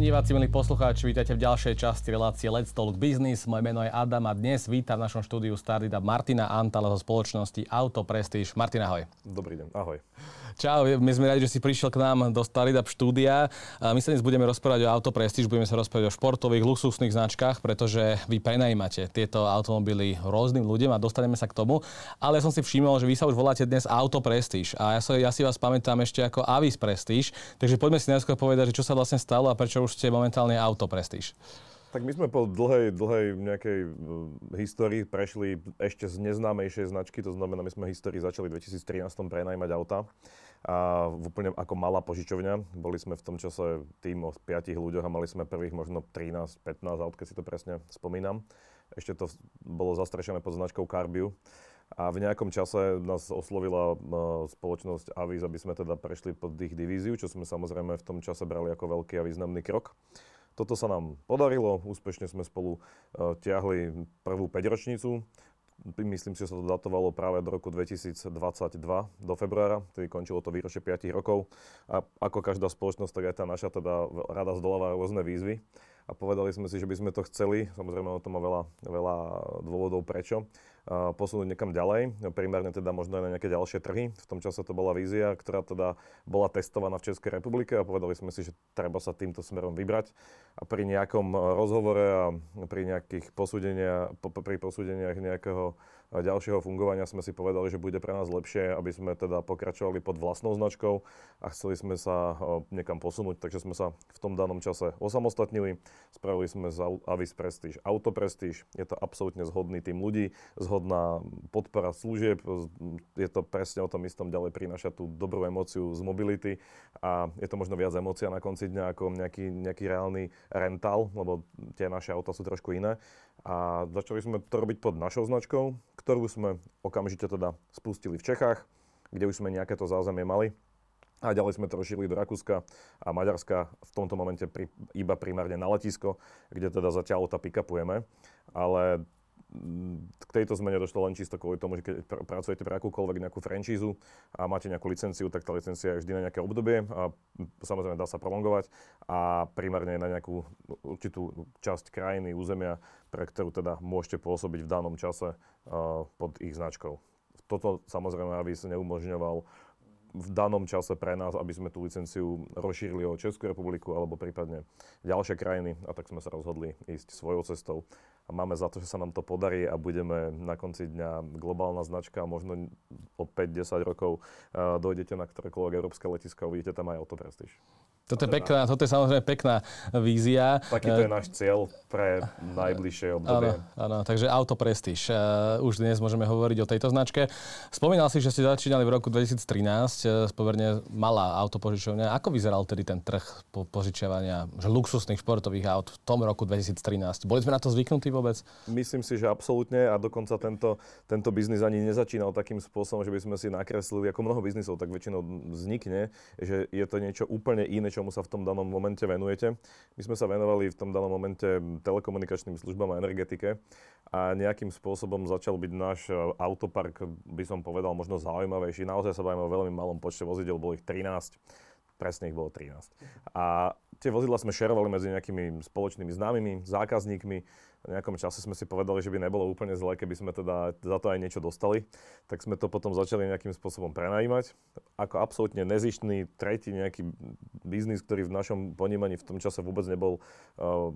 deň, diváci, milí poslucháči, vítajte v ďalšej časti relácie Let's Talk Business. Moje meno je Adam a dnes vítam v našom štúdiu Stardida Martina Antala zo spoločnosti Auto Prestige. Martin, ahoj. Dobrý deň, ahoj. Čau, my sme radi, že si prišiel k nám do Starida štúdia. My sa dnes budeme rozprávať o Auto Prestige, budeme sa rozprávať o športových, luxusných značkách, pretože vy prenajímate tieto automobily rôznym ľuďom a dostaneme sa k tomu. Ale ja som si všimol, že vy sa už voláte dnes Auto Prestige a ja, sa, ja si vás pamätám ešte ako Avis Prestige, takže poďme si najskôr povedať, že čo sa vlastne stalo a prečo už ste momentálne Auto Prestige. Tak my sme po dlhej, dlhej nejakej uh, histórii prešli ešte z neznámejšej značky, to znamená, my sme histórii začali v 2013 prenajímať auta a úplne ako malá požičovňa. Boli sme v tom čase tým o 5 ľuďoch a mali sme prvých možno 13-15 aut, keď si to presne spomínam. Ešte to bolo zastrešené pod značkou Carbiu. A v nejakom čase nás oslovila uh, spoločnosť Avis, aby sme teda prešli pod ich divíziu, čo sme samozrejme v tom čase brali ako veľký a významný krok. Toto sa nám podarilo, úspešne sme spolu uh, tiahli prvú 5 ročnicu. Myslím si, že sa to datovalo práve do roku 2022, do februára, tedy končilo to výročie 5 rokov. A ako každá spoločnosť, tak aj tá naša teda rada zdoláva rôzne výzvy. A povedali sme si, že by sme to chceli, samozrejme o tom má veľa, veľa dôvodov prečo, posunúť niekam ďalej, primárne teda možno aj na nejaké ďalšie trhy. V tom čase to bola vízia, ktorá teda bola testovaná v Českej republike a povedali sme si, že treba sa týmto smerom vybrať. A pri nejakom rozhovore a pri nejakých posúdeniach, pri posúdeniach nejakého ďalšieho fungovania sme si povedali, že bude pre nás lepšie, aby sme teda pokračovali pod vlastnou značkou a chceli sme sa niekam posunúť, takže sme sa v tom danom čase osamostatnili. Spravili sme z Avis Prestige Auto Prestige. Je to absolútne zhodný tým ľudí, zhodná podpora služieb. Je to presne o tom istom ďalej prináša tú dobrú emóciu z mobility a je to možno viac emócia na konci dňa ako nejaký, nejaký reálny rental, lebo tie naše auta sú trošku iné. A začali sme to robiť pod našou značkou, ktorú sme okamžite teda spustili v Čechách, kde už sme nejaké to zázemie mali. A ďalej sme to rozšírili do Rakúska a Maďarska v tomto momente pri, iba primárne na letisko, kde teda zatiaľ auta pick-upujeme. Ale k tejto zmene došlo len čisto kvôli tomu, že keď pr- pracujete pre akúkoľvek nejakú franšízu a máte nejakú licenciu, tak tá licencia je vždy na nejaké obdobie a samozrejme dá sa prolongovať a primárne na nejakú určitú časť krajiny, územia, pre ktorú teda môžete pôsobiť v danom čase uh, pod ich značkou. Toto samozrejme, aby sa neumožňoval v danom čase pre nás, aby sme tú licenciu rozšírili o Českú republiku alebo prípadne ďalšie krajiny a tak sme sa rozhodli ísť svojou cestou a máme za to, že sa nám to podarí a budeme na konci dňa globálna značka a možno o 5-10 rokov uh, dojdete na ktorékoľvek európske letisko a uvidíte tam aj Auto Prestige. Toto je, pekná, toto je samozrejme pekná vízia. Takýto je náš cieľ pre najbližšie obdobie. Áno, áno takže Auto Prestige. Uh, už dnes môžeme hovoriť o tejto značke. Spomínal si, že ste začínali v roku 2013, uh, pomerne malá autopožičovňa. Ako vyzeral tedy ten trh po požičiavania že luxusných športových aut v tom roku 2013? Boli sme na to zvyknutí vôbec? Myslím si, že absolútne a dokonca tento, tento biznis ani nezačínal takým spôsobom, že by sme si nakreslili, ako mnoho biznisov tak väčšinou vznikne, že je to niečo úplne iné, čo čomu sa v tom danom momente venujete. My sme sa venovali v tom danom momente telekomunikačným službám a energetike a nejakým spôsobom začal byť náš e, autopark, by som povedal, možno zaujímavejší. Naozaj sa bavíme o veľmi malom počte vozidel, bolo ich 13 presne ich bolo 13. A tie vozidla sme šerovali medzi nejakými spoločnými známymi, zákazníkmi. V nejakom čase sme si povedali, že by nebolo úplne zlé, keby sme teda za to aj niečo dostali. Tak sme to potom začali nejakým spôsobom prenajímať. Ako absolútne nezištný tretí nejaký biznis, ktorý v našom ponímaní v tom čase vôbec nebol uh,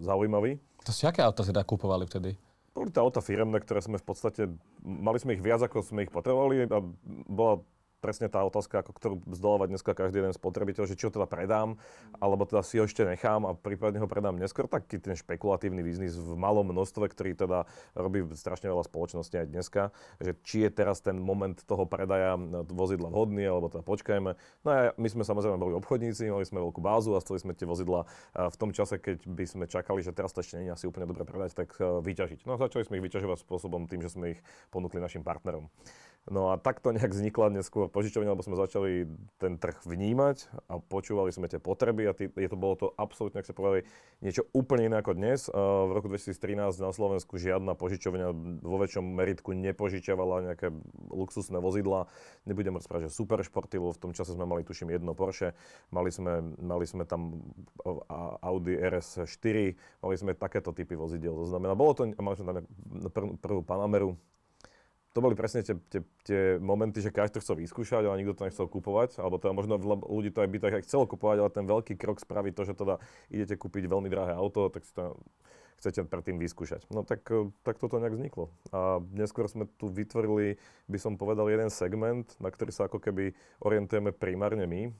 zaujímavý. To ste aké auta teda kúpovali vtedy? Boli to auta firemné, ktoré sme v podstate, mali sme ich viac, ako sme ich potrebovali a bola presne tá otázka, ako ktorú zdolávať dneska každý jeden spotrebiteľ, že či ho teda predám, alebo teda si ho ešte nechám a prípadne ho predám neskôr. Taký ten špekulatívny biznis v malom množstve, ktorý teda robí strašne veľa spoločností aj dneska, že či je teraz ten moment toho predaja vozidla vhodný, alebo teda počkajme. No a my sme samozrejme boli obchodníci, mali sme veľkú bázu a chceli sme tie vozidla v tom čase, keď by sme čakali, že teraz to ešte nie je asi úplne dobre predať, tak e, vyťažiť. No a začali sme ich vyťažovať spôsobom tým, že sme ich ponúkli našim partnerom. No a takto nejak vznikla neskôr požičovňa, lebo sme začali ten trh vnímať a počúvali sme tie potreby a tý, je to, bolo to absolútne, ak sa povedali, niečo úplne iné ako dnes. V roku 2013 na Slovensku žiadna požičovňa vo väčšom meritku nepožičiavala nejaké luxusné vozidla. Nebudem rozprávať, že super športy, lebo v tom čase sme mali tuším jedno Porsche, mali sme, mali sme tam Audi RS4, mali sme takéto typy vozidel. To znamená, bolo to, mali sme tam prvú, prvú Panameru, to boli presne tie, tie, tie momenty, že každý to chcel vyskúšať, ale nikto to nechcel kupovať, alebo teda možno ľudí to aj by tak chcelo kupovať, ale ten veľký krok spraví to, že teda idete kúpiť veľmi drahé auto, tak si to chcete predtým vyskúšať. No tak, e, tak toto nejak vzniklo. A neskôr sme tu vytvorili, by som povedal, jeden segment, na ktorý sa ako keby orientujeme primárne my. E,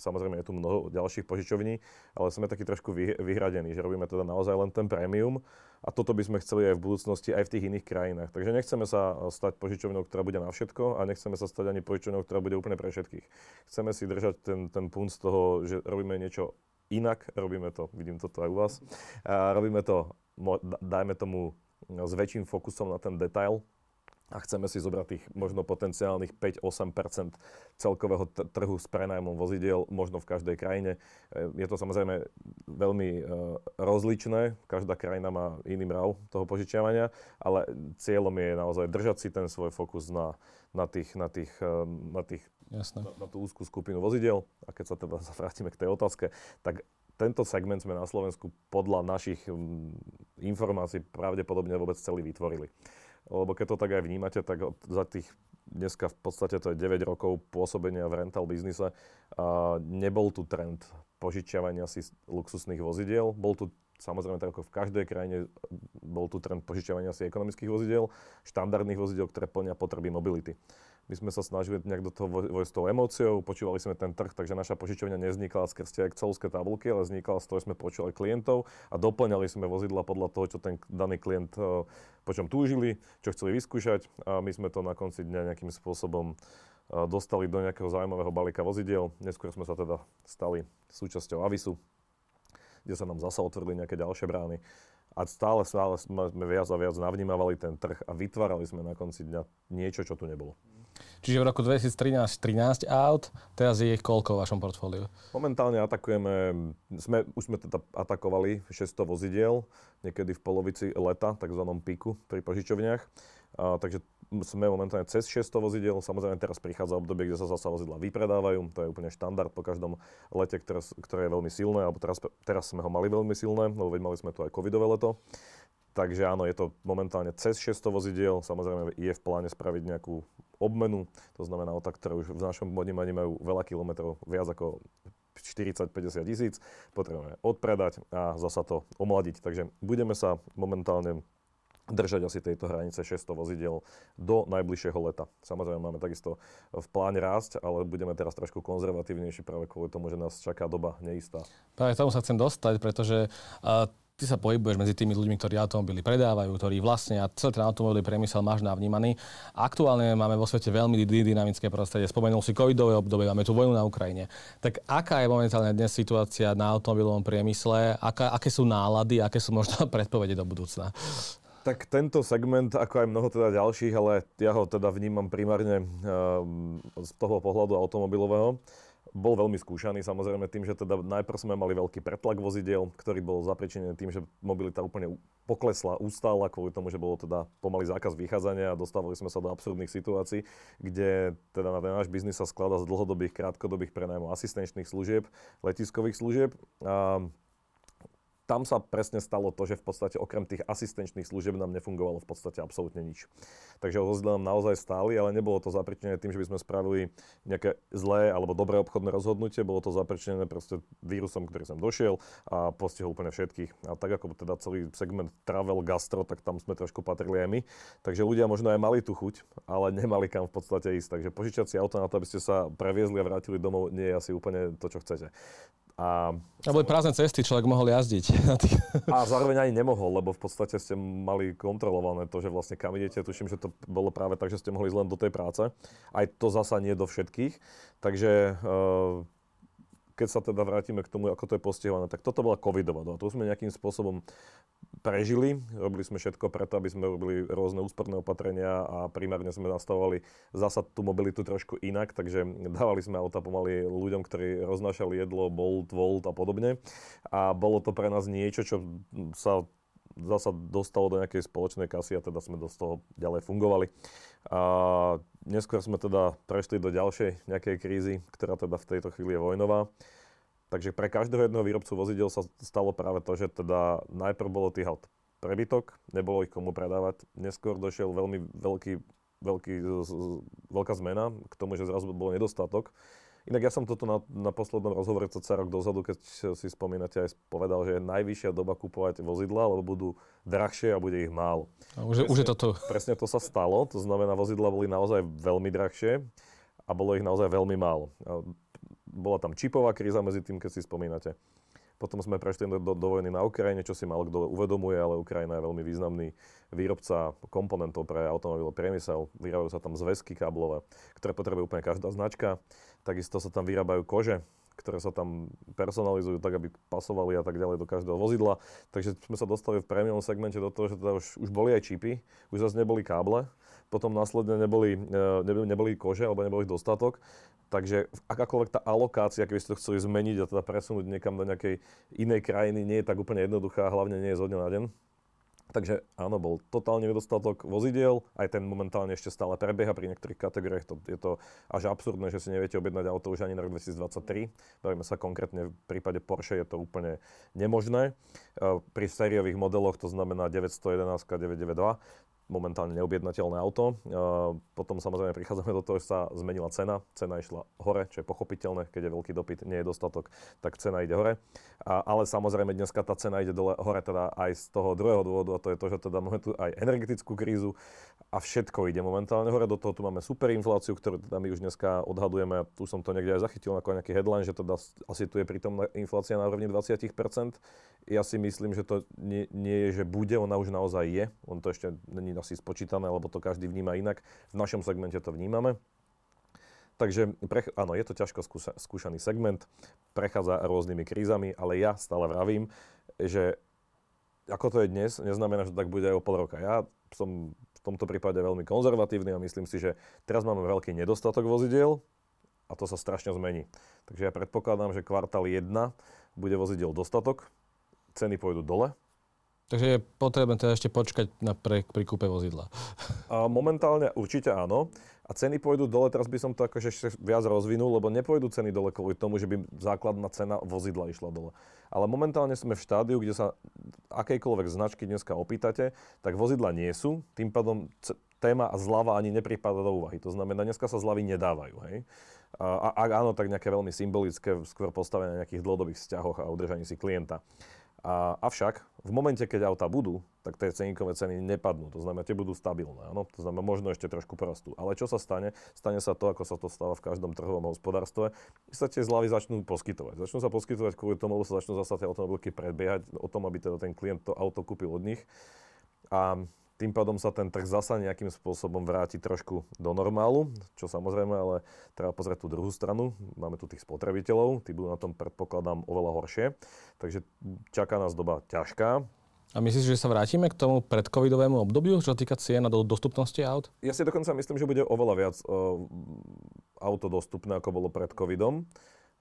samozrejme je tu mnoho ďalších požičovní, ale sme takí trošku vyhradení, že robíme teda naozaj len ten prémium. A toto by sme chceli aj v budúcnosti, aj v tých iných krajinách. Takže nechceme sa stať požičovňou, ktorá bude na všetko a nechceme sa stať ani požičovňou, ktorá bude úplne pre všetkých. Chceme si držať ten, ten punt z toho, že robíme niečo inak, robíme to, vidím toto aj u vás, a robíme to, dajme tomu, s väčším fokusom na ten detail, a chceme si zobrať tých možno potenciálnych 5-8% celkového trhu s prenajmom vozidiel, možno v každej krajine. E, je to samozrejme veľmi e, rozličné, každá krajina má iný mrav toho požičiavania, ale cieľom je naozaj držať si ten svoj fokus na, na tých, na tých, e, na tých Jasné. Na, na tú úzkú skupinu vozidel. A keď sa teda vrátime k tej otázke, tak tento segment sme na Slovensku podľa našich informácií pravdepodobne vôbec celý vytvorili. Lebo keď to tak aj vnímate, tak za tých dneska v podstate to je 9 rokov pôsobenia v rental biznise a nebol tu trend požičiavania si luxusných vozidiel. Bol tu samozrejme tak ako v každej krajine bol tu trend požičiavania si ekonomických vozidiel, štandardných vozidiel, ktoré plnia potreby mobility. My sme sa snažili nejak do toho vojsť tou emóciou, počúvali sme ten trh, takže naša požičovňa nevznikla skrz tie excelovské tabulky, ale vznikla z toho, že sme počúvali klientov a doplňali sme vozidla podľa toho, čo ten daný klient e, po čom túžili, čo chceli vyskúšať a my sme to na konci dňa nejakým spôsobom e, dostali do nejakého zaujímavého balíka vozidiel. Neskôr sme sa teda stali súčasťou Avisu, kde sa nám zasa otvorili nejaké ďalšie brány. A stále, stále sme viac a viac navnímavali ten trh a vytvárali sme na konci dňa niečo, čo tu nebolo. Čiže v roku 2013 13 aut, teraz je ich koľko v vašom portfóliu? Momentálne atakujeme, sme, už sme teda atakovali 600 vozidiel, niekedy v polovici leta, takzvanom piku pri požičovniach. A, takže sme momentálne cez 600 vozidiel. Samozrejme teraz prichádza obdobie, kde sa zasa vozidla vypredávajú. To je úplne štandard po každom lete, ktoré, ktoré je veľmi silné, alebo teraz, teraz sme ho mali veľmi silné, lebo mali sme tu aj covidové leto. Takže áno, je to momentálne cez 600 vozidiel. Samozrejme je v pláne spraviť nejakú obmenu, to znamená auta, ktoré už v našom vnímaní majú veľa kilometrov, viac ako 40-50 tisíc, potrebujeme odpredať a zasa to omladiť. Takže budeme sa momentálne držať asi tejto hranice 600 vozidiel do najbližšieho leta. Samozrejme máme takisto v pláne rásť, ale budeme teraz trošku konzervatívnejší práve kvôli tomu, že nás čaká doba neistá. Práve tomu sa chcem dostať, pretože uh, ty sa pohybuješ medzi tými ľuďmi, ktorí automobily predávajú, ktorí vlastne a celý ten automobilový priemysel máš navnímaný. Aktuálne máme vo svete veľmi dynamické prostredie. Spomenul si covidové obdobie, máme tu vojnu na Ukrajine. Tak aká je momentálne dnes situácia na automobilovom priemysle? Aká, aké sú nálady, aké sú možno predpovede do budúcna? Tak tento segment, ako aj mnoho teda ďalších, ale ja ho teda vnímam primárne um, z toho pohľadu automobilového bol veľmi skúšaný samozrejme tým, že teda najprv sme mali veľký pretlak vozidiel, ktorý bol zapričený tým, že mobilita úplne poklesla, ustála kvôli tomu, že bolo teda pomalý zákaz vychádzania a dostávali sme sa do absurdných situácií, kde teda na ten náš biznis sa skladá z dlhodobých, krátkodobých prenajmov asistenčných služieb, letiskových služieb. A tam sa presne stalo to, že v podstate okrem tých asistenčných služieb nám nefungovalo v podstate absolútne nič. Takže vozidla nám naozaj stáli, ale nebolo to zapričené tým, že by sme spravili nejaké zlé alebo dobré obchodné rozhodnutie, bolo to zapričené proste vírusom, ktorý sem došiel a postihol úplne všetkých. A tak ako teda celý segment travel, gastro, tak tam sme trošku patrili aj my. Takže ľudia možno aj mali tú chuť, ale nemali kam v podstate ísť. Takže požičať si auto na to, aby ste sa previezli a vrátili domov, nie je asi úplne to, čo chcete. A, a boli prázdne cesty, človek mohol jazdiť. a zároveň ani nemohol, lebo v podstate ste mali kontrolované to, že vlastne kam idete. Tuším, že to bolo práve tak, že ste mohli ísť len do tej práce. Aj to zasa nie do všetkých. Takže eh, keď sa teda vrátime k tomu, ako to je postihované, tak toto bola covidová doba. To sme nejakým spôsobom prežili. Robili sme všetko preto, aby sme robili rôzne úsporné opatrenia a primárne sme nastavovali zasa tú mobilitu trošku inak, takže dávali sme auta pomaly ľuďom, ktorí roznášali jedlo, Bolt, Volt a podobne. A bolo to pre nás niečo, čo sa zasa dostalo do nejakej spoločnej kasy a teda sme do toho ďalej fungovali. A neskôr sme teda prešli do ďalšej nejakej krízy, ktorá teda v tejto chvíli je vojnová. Takže pre každého jedného výrobcu vozidel sa stalo práve to, že teda najprv bolo tých aut prebytok, nebolo ich komu predávať. Neskôr došiel veľmi veľký, veľký, veľká zmena k tomu, že zrazu bol nedostatok. Inak ja som toto na, na poslednom rozhovore cca rok dozadu, keď si spomínate, aj povedal, že je najvyššia doba kupovať vozidla, lebo budú drahšie a bude ich málo. A už, presne, už je to tu. Presne to sa stalo, to znamená, vozidla boli naozaj veľmi drahšie a bolo ich naozaj veľmi málo. A bola tam čipová kríza medzi tým, keď si spomínate. Potom sme prešli do, do, do vojny na Ukrajine, čo si málo kto uvedomuje, ale Ukrajina je veľmi významný výrobca komponentov pre automobilový priemysel. Vyrábajú sa tam zväzky káblové, ktoré potrebuje úplne každá značka. Takisto sa tam vyrábajú kože, ktoré sa tam personalizujú tak, aby pasovali a tak ďalej do každého vozidla. Takže sme sa dostali v premium segmente do toho, že teda už, už boli aj čipy, už zase neboli káble, potom následne neboli, e, neboli, neboli kože alebo neboli dostatok. Takže akákoľvek tá alokácia, keby ste to chceli zmeniť a teda presunúť niekam do nejakej inej krajiny, nie je tak úplne jednoduchá, hlavne nie je zo dňa na deň. Takže áno, bol totálny nedostatok vozidiel, aj ten momentálne ešte stále prebieha pri niektorých kategóriách. To, je to až absurdné, že si neviete objednať auto už ani na rok 2023. Bavíme sa konkrétne v prípade Porsche, je to úplne nemožné. Pri sériových modeloch to znamená 911, 992, momentálne neobjednateľné auto. Potom samozrejme prichádzame do toho, že sa zmenila cena. Cena išla hore, čo je pochopiteľné, keď je veľký dopyt, nie je dostatok, tak cena ide hore. Ale samozrejme dneska tá cena ide dole, hore teda aj z toho druhého dôvodu a to je to, že teda máme tu aj energetickú krízu a všetko ide momentálne hore. Do toho tu máme superinfláciu, ktorú teda my už dneska odhadujeme. Tu som to niekde aj zachytil ako nejaký headline, že teda asi tu je pritom inflácia na úrovni 20%. Ja si myslím, že to nie, nie je, že bude, ona už naozaj je. On to ešte není asi spočítané, lebo to každý vníma inak. V našom segmente to vnímame. Takže pre, áno, je to ťažko skúša, skúšaný segment, prechádza rôznymi krízami, ale ja stále vravím, že ako to je dnes, neznamená, že tak bude aj o pol roka. Ja som v tomto prípade veľmi konzervatívny a myslím si, že teraz máme veľký nedostatok vozidiel a to sa strašne zmení. Takže ja predpokladám, že kvartál 1 bude vozidiel dostatok, ceny pôjdu dole, Takže je potrebné teda ešte počkať na pre, pri kúpe vozidla. A momentálne určite áno. A ceny pôjdu dole, teraz by som to akože viac rozvinul, lebo nepôjdu ceny dole kvôli tomu, že by základná cena vozidla išla dole. Ale momentálne sme v štádiu, kde sa akejkoľvek značky dneska opýtate, tak vozidla nie sú, tým pádom c- téma zľava ani nepripada do úvahy. To znamená, dneska sa zľavy nedávajú. Hej? A ak áno, tak nejaké veľmi symbolické, skôr postavené na nejakých dlhodobých vzťahoch a udržaní si klienta. A, avšak v momente, keď auta budú, tak tie ceníkové ceny nepadnú. To znamená, tie budú stabilné. Áno? To znamená, možno ešte trošku porastú. Ale čo sa stane? Stane sa to, ako sa to stáva v každom trhovom hospodárstve, sa tie zľavy začnú poskytovať. Začnú sa poskytovať kvôli tomu, lebo sa začnú zase tie automobilky predbiehať o tom, aby teda ten klient to auto kúpil od nich. A tým pádom sa ten trh zasa nejakým spôsobom vráti trošku do normálu, čo samozrejme, ale treba pozrieť tú druhú stranu. Máme tu tých spotrebiteľov, tí budú na tom predpokladám oveľa horšie. Takže čaká nás doba ťažká. A myslíš, že sa vrátime k tomu predcovidovému obdobiu, čo týka cien a do dostupnosti aut? Ja si dokonca myslím, že bude oveľa viac uh, auto dostupné, ako bolo pred covidom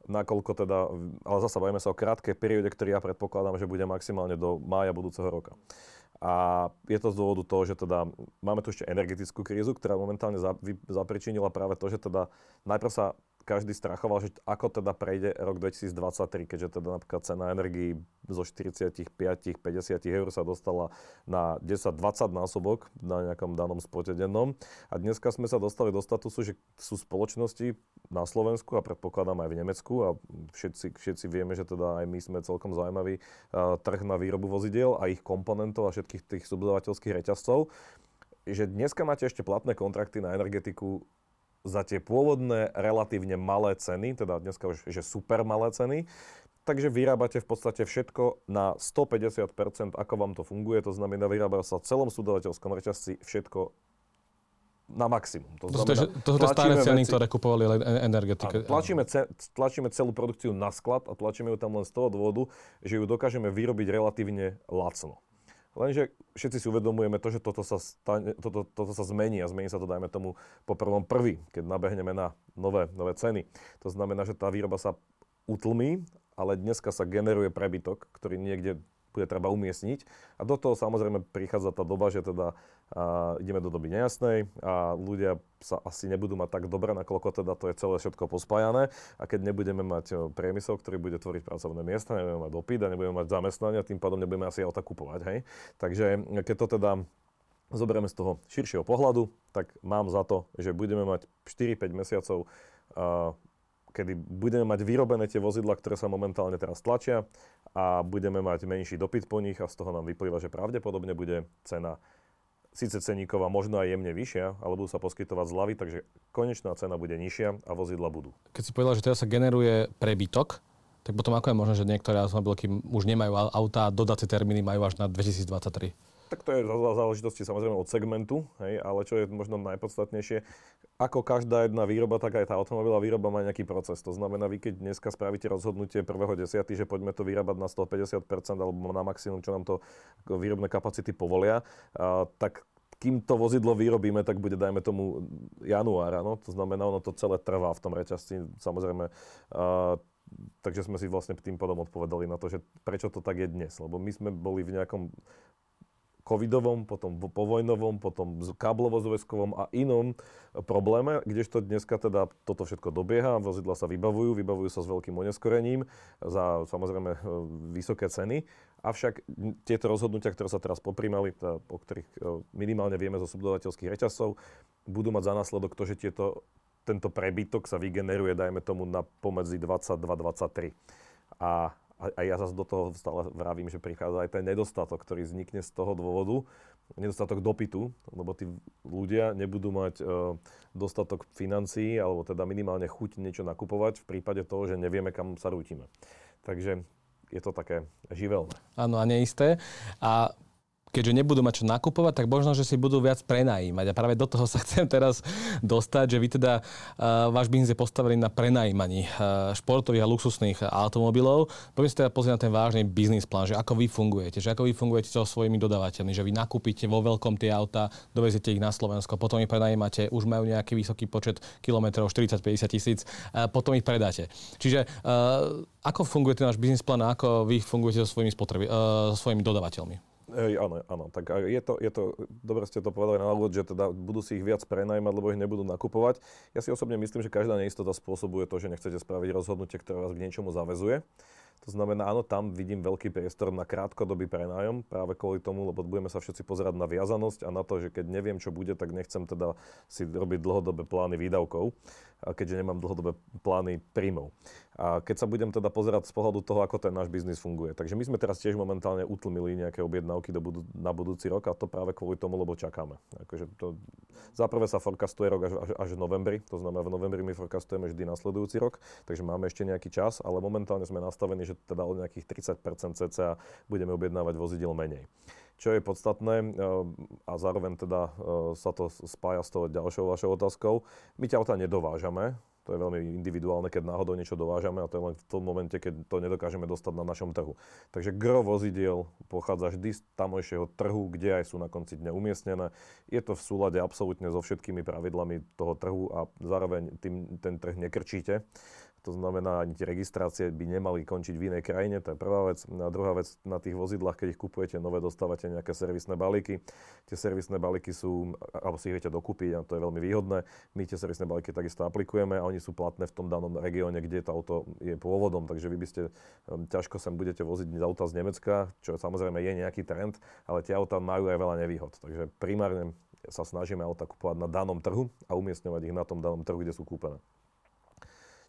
nakoľko teda, ale zase bavíme sa o krátkej perióde, ktorý ja predpokladám, že bude maximálne do mája budúceho roka. A je to z dôvodu toho, že teda máme tu ešte energetickú krízu, ktorá momentálne zapričinila práve to, že teda najprv sa každý strachoval, že ako teda prejde rok 2023, keďže teda napríklad cena energii zo 45-50 eur sa dostala na 10-20 násobok na nejakom danom spote dennom. A dneska sme sa dostali do statusu, že sú spoločnosti na Slovensku a predpokladám aj v Nemecku a všetci, všetci vieme, že teda aj my sme celkom zaujímavý uh, trh na výrobu vozidiel a ich komponentov a všetkých tých subdodateľských reťazcov že dneska máte ešte platné kontrakty na energetiku za tie pôvodné relatívne malé ceny, teda dneska už že super malé ceny, takže vyrábate v podstate všetko na 150%, ako vám to funguje, to znamená, vyrába sa v celom súdovateľskom reťazci všetko na maximum. To, to, znamená, to sú tie staré ceny, veci, ktoré kupovali energetike. Tlačíme, ce, tlačíme celú produkciu na sklad a tlačíme ju tam len z toho dôvodu, že ju dokážeme vyrobiť relatívne lacno. Lenže všetci si uvedomujeme to, že toto sa, stane, toto, toto sa zmení a zmení sa to, dajme tomu, po prvom prvý, keď nabehneme na nové, nové ceny. To znamená, že tá výroba sa utlmí, ale dneska sa generuje prebytok, ktorý niekde bude treba umiestniť. A do toho samozrejme prichádza tá doba, že teda a, ideme do doby nejasnej a ľudia sa asi nebudú mať tak dobre, nakoľko teda to je celé všetko pospájané. A keď nebudeme mať priemysel, ktorý bude tvoriť pracovné miesta, nebudeme mať dopyt a nebudeme mať zamestnania, tým pádom nebudeme asi auta kupovať. Hej? Takže keď to teda zoberieme z toho širšieho pohľadu, tak mám za to, že budeme mať 4-5 mesiacov kedy budeme mať vyrobené tie vozidla, ktoré sa momentálne teraz tlačia a budeme mať menší dopyt po nich a z toho nám vyplýva, že pravdepodobne bude cena síce ceníková možno aj jemne vyššia, ale budú sa poskytovať zľavy, takže konečná cena bude nižšia a vozidla budú. Keď si povedal, že teraz sa generuje prebytok, tak potom ako je možné, že niektoré automobilky už nemajú auta a dodacie termíny majú až na 2023? Tak to je záležitosti samozrejme od segmentu, hej, ale čo je možno najpodstatnejšie, ako každá jedna výroba, tak aj tá automobilová výroba má nejaký proces. To znamená, vy keď dneska spravíte rozhodnutie 1.10., že poďme to vyrábať na 150% alebo na maximum, čo nám to výrobné kapacity povolia, tak kým to vozidlo vyrobíme, tak bude, dajme tomu, januára. No? To znamená, ono to celé trvá v tom reťazci. Samozrejme, takže sme si vlastne tým potom odpovedali na to, že prečo to tak je dnes. Lebo my sme boli v nejakom covidovom, potom povojnovom, potom káblovo-zväzkovom a inom probléme, kdežto dneska teda toto všetko dobieha, vozidla sa vybavujú, vybavujú sa s veľkým oneskorením za samozrejme e, vysoké ceny, avšak tieto rozhodnutia, ktoré sa teraz poprímali, o ktorých e, minimálne vieme zo subdodateľských reťazcov, budú mať za následok to, že tieto, tento prebytok sa vygeneruje, dajme tomu, na pomedzi 22-23. A a, ja zase do toho stále vravím, že prichádza aj ten nedostatok, ktorý vznikne z toho dôvodu, nedostatok dopytu, lebo tí ľudia nebudú mať e, dostatok financií, alebo teda minimálne chuť niečo nakupovať v prípade toho, že nevieme, kam sa rútime. Takže je to také živelné. Áno, a neisté. A keďže nebudú mať čo nakupovať, tak možno, že si budú viac prenajímať. A práve do toho sa chcem teraz dostať, že vy teda uh, váš biznis je postavený na prenajímaní uh, športových a luxusných automobilov. Poďme si teda pozrieť na ten vážny biznis plán, že ako vy fungujete, že ako vy fungujete so svojimi dodávateľmi, že vy nakúpite vo veľkom tie auta, doveziete ich na Slovensko, potom ich prenajímate, už majú nejaký vysoký počet kilometrov, 40-50 tisíc, uh, potom ich predáte. Čiže uh, ako funguje ten náš biznis plán a ako vy fungujete so svojimi, spotrebi- uh, so svojimi dodávateľmi? Ej, áno, áno. Tak je to, je to, dobre ste to povedali na úvod, že teda budú si ich viac prenajmať, lebo ich nebudú nakupovať. Ja si osobne myslím, že každá neistota spôsobuje to, že nechcete spraviť rozhodnutie, ktoré vás k niečomu zavezuje. To znamená, áno, tam vidím veľký priestor na krátkodobý prenájom, práve kvôli tomu, lebo budeme sa všetci pozerať na viazanosť a na to, že keď neviem, čo bude, tak nechcem teda si robiť dlhodobé plány výdavkov, keďže nemám dlhodobé plány príjmov. A keď sa budem teda pozerať z pohľadu toho, ako ten náš biznis funguje. Takže my sme teraz tiež momentálne utlmili nejaké objednávky do budu- na budúci rok a to práve kvôli tomu, lebo čakáme. Akože to, za prvé sa forecastuje rok až, až, až v novembri, to znamená v novembri my forecastujeme vždy nasledujúci rok, takže máme ešte nejaký čas, ale momentálne sme nastavení, že teda o nejakých 30% cca budeme objednávať vozidel menej. Čo je podstatné e, a zároveň teda e, sa to spája s tou ďalšou vašou otázkou, my ťa nedovážame, to je veľmi individuálne, keď náhodou niečo dovážame a to je len v tom momente, keď to nedokážeme dostať na našom trhu. Takže gro vozidiel pochádza vždy z tamojšieho trhu, kde aj sú na konci dňa umiestnené. Je to v súlade absolútne so všetkými pravidlami toho trhu a zároveň tým ten trh nekrčíte. To znamená, ani tie registrácie by nemali končiť v inej krajine, to je prvá vec. A druhá vec, na tých vozidlách, keď ich kupujete nové, dostávate nejaké servisné balíky. Tie servisné balíky sú, alebo si ich viete dokúpiť a to je veľmi výhodné. My tie servisné balíky takisto aplikujeme a oni sú platné v tom danom regióne, kde to auto je pôvodom, takže vy by ste um, ťažko sem budete voziť z auta z Nemecka, čo samozrejme je nejaký trend, ale tie auta majú aj veľa nevýhod. Takže primárne sa snažíme auta kupovať na danom trhu a umiestňovať ich na tom danom trhu, kde sú kúpené.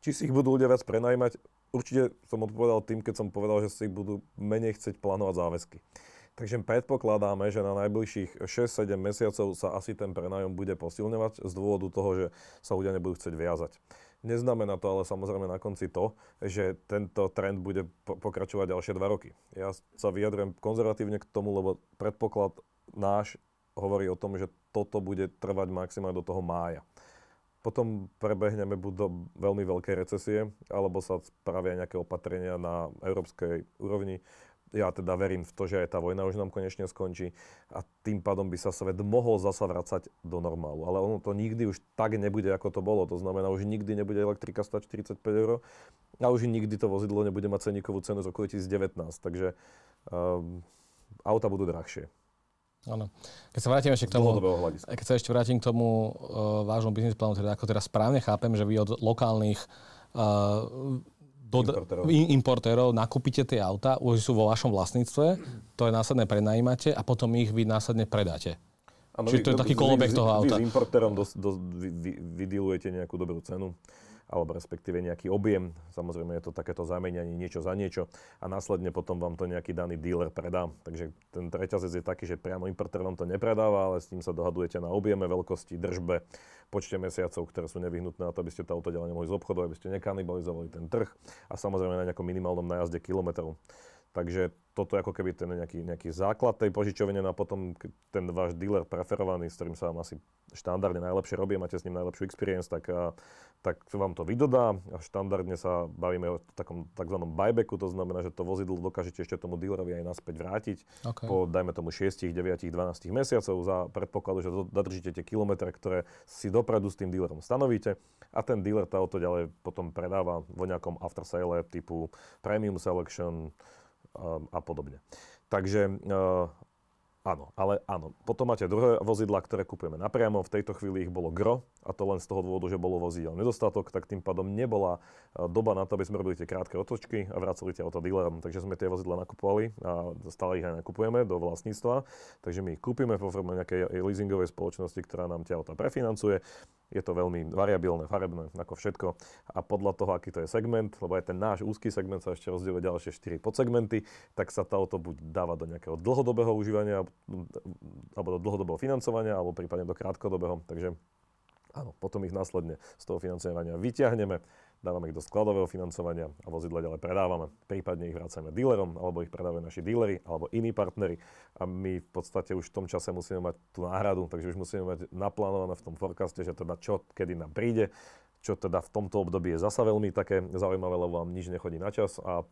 Či si ich budú ľudia viac prenajmať? Určite som odpovedal tým, keď som povedal, že si ich budú menej chcieť plánovať záväzky. Takže predpokladáme, že na najbližších 6-7 mesiacov sa asi ten prenájom bude posilňovať z dôvodu toho, že sa ľudia nebudú chcieť viazať. Neznamená to ale samozrejme na konci to, že tento trend bude pokračovať ďalšie 2 roky. Ja sa vyjadrujem konzervatívne k tomu, lebo predpoklad náš hovorí o tom, že toto bude trvať maximálne do toho mája. Potom prebehneme buď do veľmi veľkej recesie, alebo sa spravia nejaké opatrenia na európskej úrovni. Ja teda verím v to, že aj tá vojna už nám konečne skončí a tým pádom by sa svet mohol zasa vracať do normálu. Ale ono to nikdy už tak nebude, ako to bolo. To znamená, už nikdy nebude elektrika stať 45 eur a už nikdy to vozidlo nebude mať ceníkovú cenu z roku 2019. Takže um, auta budú drahšie. Áno. Keď sa vrátim ešte k tomu, keď sa ešte vrátim k tomu uh, vášmu biznis plánu, teda ako teraz správne chápem, že vy od lokálnych uh, dod- importérov. importérov nakúpite tie auta, už sú vo vašom vlastníctve, to je následne prenajímate a potom ich vy následne predáte. Ano, Čiže to je taký kolobek toho auta. Vy s importérom dos, dos, vy, vy, vydilujete nejakú dobrú cenu alebo respektíve nejaký objem. Samozrejme je to takéto zamenianie niečo za niečo a následne potom vám to nejaký daný dealer predá. Takže ten reťazec je taký, že priamo importer vám to nepredáva, ale s tým sa dohadujete na objeme, veľkosti, držbe, počte mesiacov, ktoré sú nevyhnutné na to, aby ste to auto ďalej nemohli zobchodovať, aby ste nekanibalizovali ten trh a samozrejme na nejakom minimálnom najazde kilometrov. Takže toto je ako keby ten nejaký, nejaký základ tej požičovne no a potom ten váš dealer preferovaný, s ktorým sa vám asi štandardne najlepšie robí, máte s ním najlepšiu experience, tak, tak vám to vydodá a štandardne sa bavíme o takom tzv. buybacku, to znamená, že to vozidlo dokážete ešte tomu dealerovi aj naspäť vrátiť okay. po, dajme tomu, 6, 9, 12 mesiacov za predpokladu, že dodržíte tie kilometre, ktoré si dopredu s tým dealerom stanovíte a ten dealer to auto ďalej potom predáva vo nejakom after sale typu Premium Selection, a podobne. Takže Áno, ale áno. Potom máte druhé vozidla, ktoré kupujeme napriamo. V tejto chvíli ich bolo gro, a to len z toho dôvodu, že bolo vozidel nedostatok, tak tým pádom nebola doba na to, aby sme robili tie krátke otočky a vracali tie auto dealerom. Takže sme tie vozidla nakupovali a stále ich aj nakupujeme do vlastníctva. Takže my ich kúpime po forme nejakej leasingovej spoločnosti, ktorá nám tie auta prefinancuje je to veľmi variabilné, farebné, ako všetko. A podľa toho, aký to je segment, lebo aj ten náš úzky segment sa ešte rozdieluje ďalšie 4 podsegmenty, tak sa to auto buď dáva do nejakého dlhodobého užívania, alebo do dlhodobého financovania, alebo prípadne do krátkodobého. Takže áno, potom ich následne z toho financovania vyťahneme dávame ich do skladového financovania a vozidla ďalej predávame. Prípadne ich vracame dílerom, alebo ich predávajú naši dílery, alebo iní partnery. A my v podstate už v tom čase musíme mať tú náhradu, takže už musíme mať naplánované v tom forecaste, že teda čo, kedy nám príde, čo teda v tomto období je zasa veľmi také zaujímavé, lebo vám nič nechodí na čas a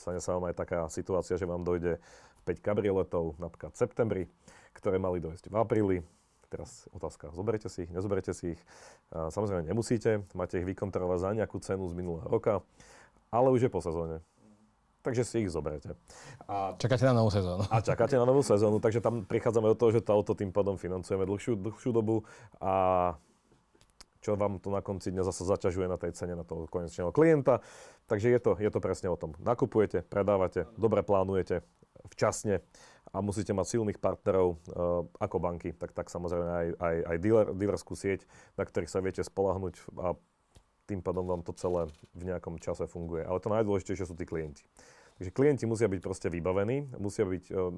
sa vám aj taká situácia, že vám dojde 5 kabrioletov napríklad v septembri, ktoré mali dojsť v apríli, Teraz otázka, zoberete si ich, nezoberete si ich. Samozrejme nemusíte, máte ich vykontrolovať za nejakú cenu z minulého roka, ale už je po sezóne. Takže si ich zoberete. A, čakáte na novú sezónu. A čakáte na novú sezónu, takže tam prichádzame do toho, že to auto tým pádom financujeme dlhšiu, dlhšiu dobu a čo vám to na konci dňa zase zaťažuje na tej cene na toho konečného klienta. Takže je to, je to presne o tom. Nakupujete, predávate, dobre plánujete, včasne a musíte mať silných partnerov uh, ako banky, tak, tak samozrejme aj, aj, aj dealer, dealerskú sieť, na ktorých sa viete spolahnuť a tým pádom vám to celé v nejakom čase funguje. Ale to najdôležitejšie sú tí klienti. Takže klienti musia byť proste vybavení, musia byť uh,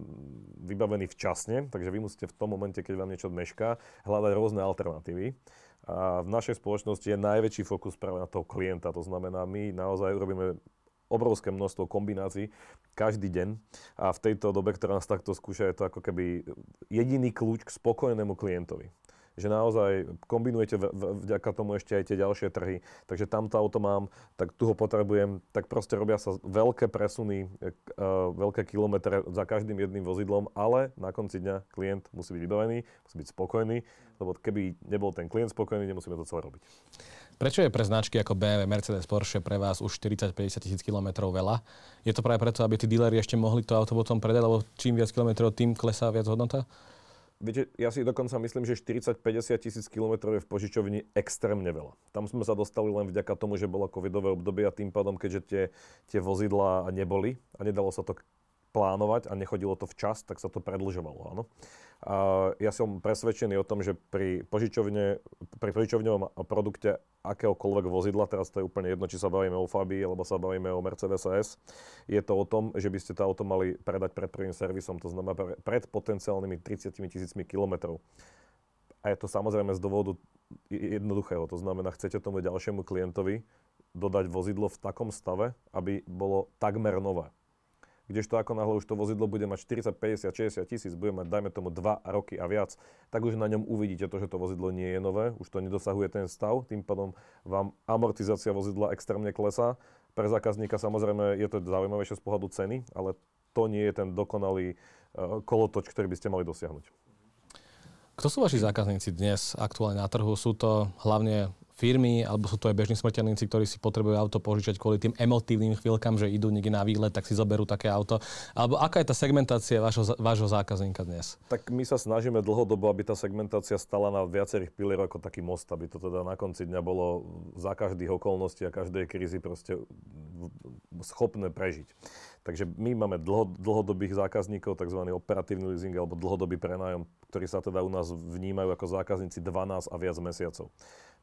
vybavení včasne, takže vy musíte v tom momente, keď vám niečo mešká, hľadať rôzne alternatívy. A v našej spoločnosti je najväčší fokus práve na toho klienta. To znamená, my naozaj urobíme obrovské množstvo kombinácií každý deň. A v tejto dobe, ktorá nás takto skúša, je to ako keby jediný kľúč k spokojnému klientovi že naozaj kombinujete vďaka tomu ešte aj tie ďalšie trhy. Takže tamto auto mám, tak tu ho potrebujem, tak proste robia sa veľké presuny, uh, veľké kilometre za každým jedným vozidlom, ale na konci dňa klient musí byť vybavený, musí byť spokojný, lebo keby nebol ten klient spokojný, nemusíme to celé robiť. Prečo je pre značky ako BMW, Mercedes, Porsche pre vás už 40-50 tisíc kilometrov veľa? Je to práve preto, aby tí díleri ešte mohli to auto potom predať, lebo čím viac kilometrov, tým klesá viac hodnota? Viete, ja si dokonca myslím, že 40-50 tisíc kilometrov je v požičovni extrémne veľa. Tam sme sa dostali len vďaka tomu, že bolo covidové obdobie a tým pádom, keďže tie, tie vozidlá neboli a nedalo sa to plánovať a nechodilo to včas, tak sa to predlžovalo. Áno. Ja som presvedčený o tom, že pri, požičovne, pri požičovňovom produkte akéhokoľvek vozidla, teraz to je úplne jedno, či sa bavíme o Fabii, alebo sa bavíme o Mercedes S, je to o tom, že by ste to auto mali predať pred prvým servisom, to znamená pred potenciálnymi 30 tisícmi kilometrov. A je to samozrejme z dôvodu jednoduchého, to znamená, chcete tomu ďalšiemu klientovi dodať vozidlo v takom stave, aby bolo takmer nové Kdežto ako náhle už to vozidlo bude mať 40, 50, 60 tisíc, bude mať, dajme tomu, 2 roky a viac, tak už na ňom uvidíte to, že to vozidlo nie je nové, už to nedosahuje ten stav, tým pádom vám amortizácia vozidla extrémne klesá. Pre zákazníka samozrejme je to zaujímavejšie z pohľadu ceny, ale to nie je ten dokonalý uh, kolotoč, ktorý by ste mali dosiahnuť. Kto sú vaši zákazníci dnes aktuálne na trhu? Sú to hlavne firmy, alebo sú to aj bežní smrteľníci, ktorí si potrebujú auto požičať kvôli tým emotívnym chvíľkam, že idú niekde na výlet, tak si zoberú také auto. Alebo aká je tá segmentácia vášho, vášho zákazníka dnes? Tak my sa snažíme dlhodobo, aby tá segmentácia stala na viacerých pilieroch ako taký most, aby to teda na konci dňa bolo za každých okolností a každej krízy proste schopné prežiť. Takže my máme dlho, dlhodobých zákazníkov, tzv. operatívny leasing alebo dlhodobý prenájom, ktorí sa teda u nás vnímajú ako zákazníci 12 a viac mesiacov.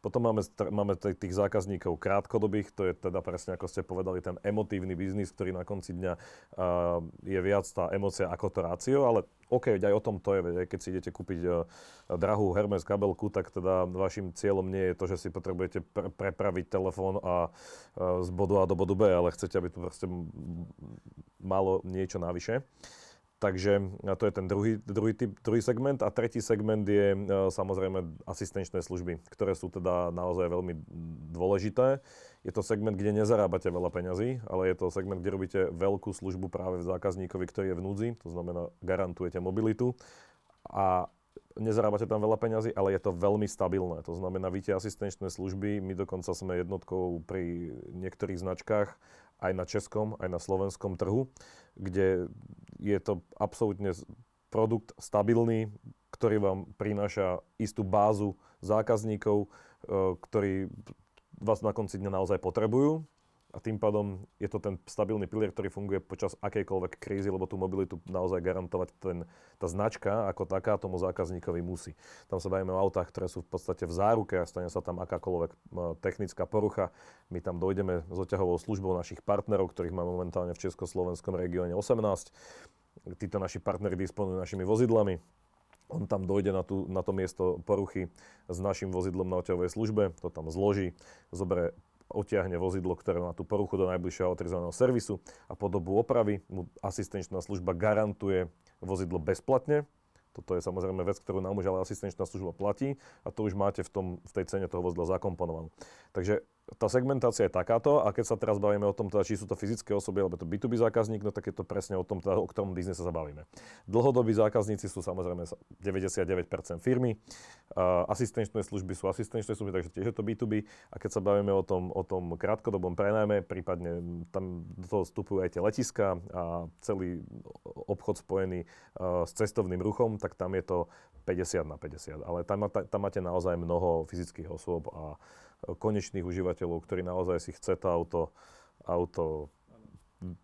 Potom máme, máme tých zákazníkov krátkodobých, to je teda presne ako ste povedali, ten emotívny biznis, ktorý na konci dňa uh, je viac tá emocia ako to rácio, ale OK, aj o tom to je, keď si idete kúpiť uh, drahú Hermes kabelku, tak teda vašim cieľom nie je to, že si potrebujete pre- prepraviť telefón a uh, z bodu A do bodu B, ale chcete, aby to proste malo niečo navyše. Takže to je ten druhý, druhý, typ, druhý segment. A tretí segment je e, samozrejme asistenčné služby, ktoré sú teda naozaj veľmi dôležité. Je to segment, kde nezarábate veľa peňazí, ale je to segment, kde robíte veľkú službu práve v zákazníkovi, ktorý je v núdzi, to znamená garantujete mobilitu a nezarábate tam veľa peňazí, ale je to veľmi stabilné. To znamená, vy tie asistenčné služby, my dokonca sme jednotkou pri niektorých značkách, aj na českom, aj na slovenskom trhu, kde je to absolútne produkt stabilný, ktorý vám prináša istú bázu zákazníkov, e, ktorí vás na konci dňa naozaj potrebujú a tým pádom je to ten stabilný pilier, ktorý funguje počas akejkoľvek krízy, lebo tú mobilitu naozaj garantovať ten, tá značka ako taká tomu zákazníkovi musí. Tam sa bavíme o autách, ktoré sú v podstate v záruke a stane sa tam akákoľvek technická porucha. My tam dojdeme s oťahovou službou našich partnerov, ktorých máme momentálne v Československom regióne 18. Títo naši partnery disponujú našimi vozidlami, on tam dojde na, tú, na to miesto poruchy s našim vozidlom na oťahovej službe, to tam zloží, zoberie otiahne vozidlo, ktoré má tú poruchu do najbližšieho autorizovaného servisu a po dobu opravy mu asistenčná služba garantuje vozidlo bezplatne. Toto je samozrejme vec, ktorú nám už ale asistenčná služba platí a to už máte v, tom, v tej cene toho vozidla zakomponovanú. Takže tá segmentácia je takáto a keď sa teraz bavíme o tom, teda, či sú to fyzické osoby alebo to B2B zákazník, no tak je to presne o tom, teda, o ktorom biznise sa bavíme. Dlhodobí zákazníci sú samozrejme 99% firmy, a asistenčné služby sú asistenčné služby, takže tiež je to B2B a keď sa bavíme o tom, o tom krátkodobom prenajme, prípadne tam do toho vstupujú aj tie letiska a celý obchod spojený uh, s cestovným ruchom, tak tam je to 50 na 50. Ale tam, tam máte naozaj mnoho fyzických osôb a konečných užívateľov, ktorí naozaj si chce to auto, auto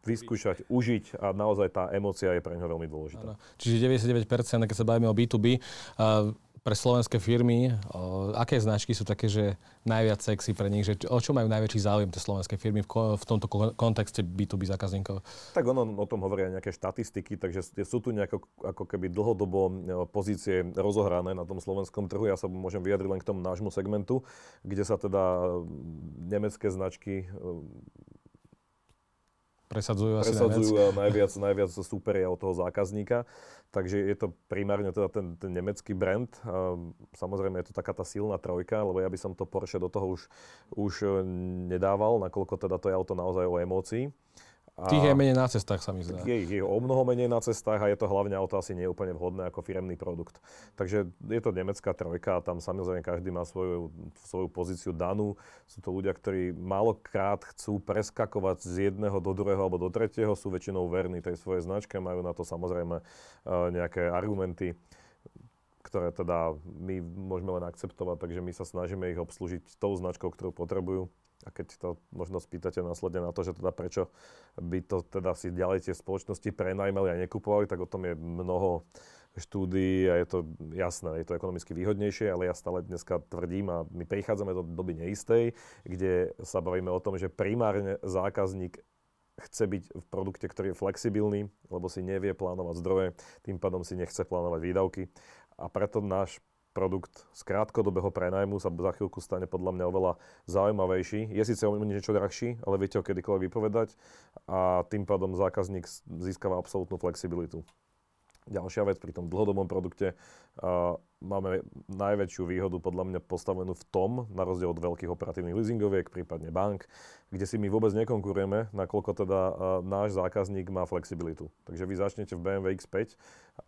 vyskúšať, užiť a naozaj tá emócia je pre neho veľmi dôležitá. Ano. Čiže 99%, keď sa bavíme o B2B, uh, pre slovenské firmy, o, aké značky sú také, že najviac sexy pre nich, že o čo majú najväčší záujem tie slovenské firmy v, v tomto kontexte B2B zákazníkov? Tak ono o tom hovoria nejaké štatistiky, takže sú tu nejako ako keby dlhodobo pozície rozohrané na tom slovenskom trhu. Ja sa môžem vyjadriť len k tomu nášmu segmentu, kde sa teda nemecké značky presadzujú asi presadzujú najviac. a najviac, najviac súperia od toho zákazníka. Takže je to primárne teda ten, ten nemecký brand. Samozrejme je to taká tá silná trojka, lebo ja by som to Porsche do toho už, už nedával, nakoľko teda to je auto naozaj o emócii. Tých je menej na cestách, sa mi zdá. Je ich o mnoho menej na cestách a je to hlavne auto asi nie úplne vhodné ako firemný produkt. Takže je to nemecká trojka a tam samozrejme každý má svoju, svoju pozíciu danú. Sú to ľudia, ktorí málokrát chcú preskakovať z jedného do druhého alebo do tretieho, sú väčšinou verní tej svojej značke, majú na to samozrejme eh, nejaké argumenty ktoré teda my môžeme len akceptovať, takže my sa snažíme ich obslúžiť tou značkou, ktorú potrebujú. A keď to možno spýtate následne na to, že teda prečo by to teda si ďalej tie spoločnosti prenajmali a nekupovali, tak o tom je mnoho štúdií a je to jasné, je to ekonomicky výhodnejšie, ale ja stále dneska tvrdím a my prichádzame do doby neistej, kde sa bavíme o tom, že primárne zákazník chce byť v produkte, ktorý je flexibilný, lebo si nevie plánovať zdroje, tým pádom si nechce plánovať výdavky. A preto náš produkt z krátkodobého prenajmu sa za chvíľku stane podľa mňa oveľa zaujímavejší. Je síce o niečo drahší, ale viete ho kedykoľvek vypovedať a tým pádom zákazník získava absolútnu flexibilitu. Ďalšia vec pri tom dlhodobom produkte, uh, máme najväčšiu výhodu podľa mňa postavenú v tom, na rozdiel od veľkých operatívnych leasingoviek, prípadne bank, kde si my vôbec nekonkurujeme, nakoľko teda uh, náš zákazník má flexibilitu. Takže vy začnete v BMW X5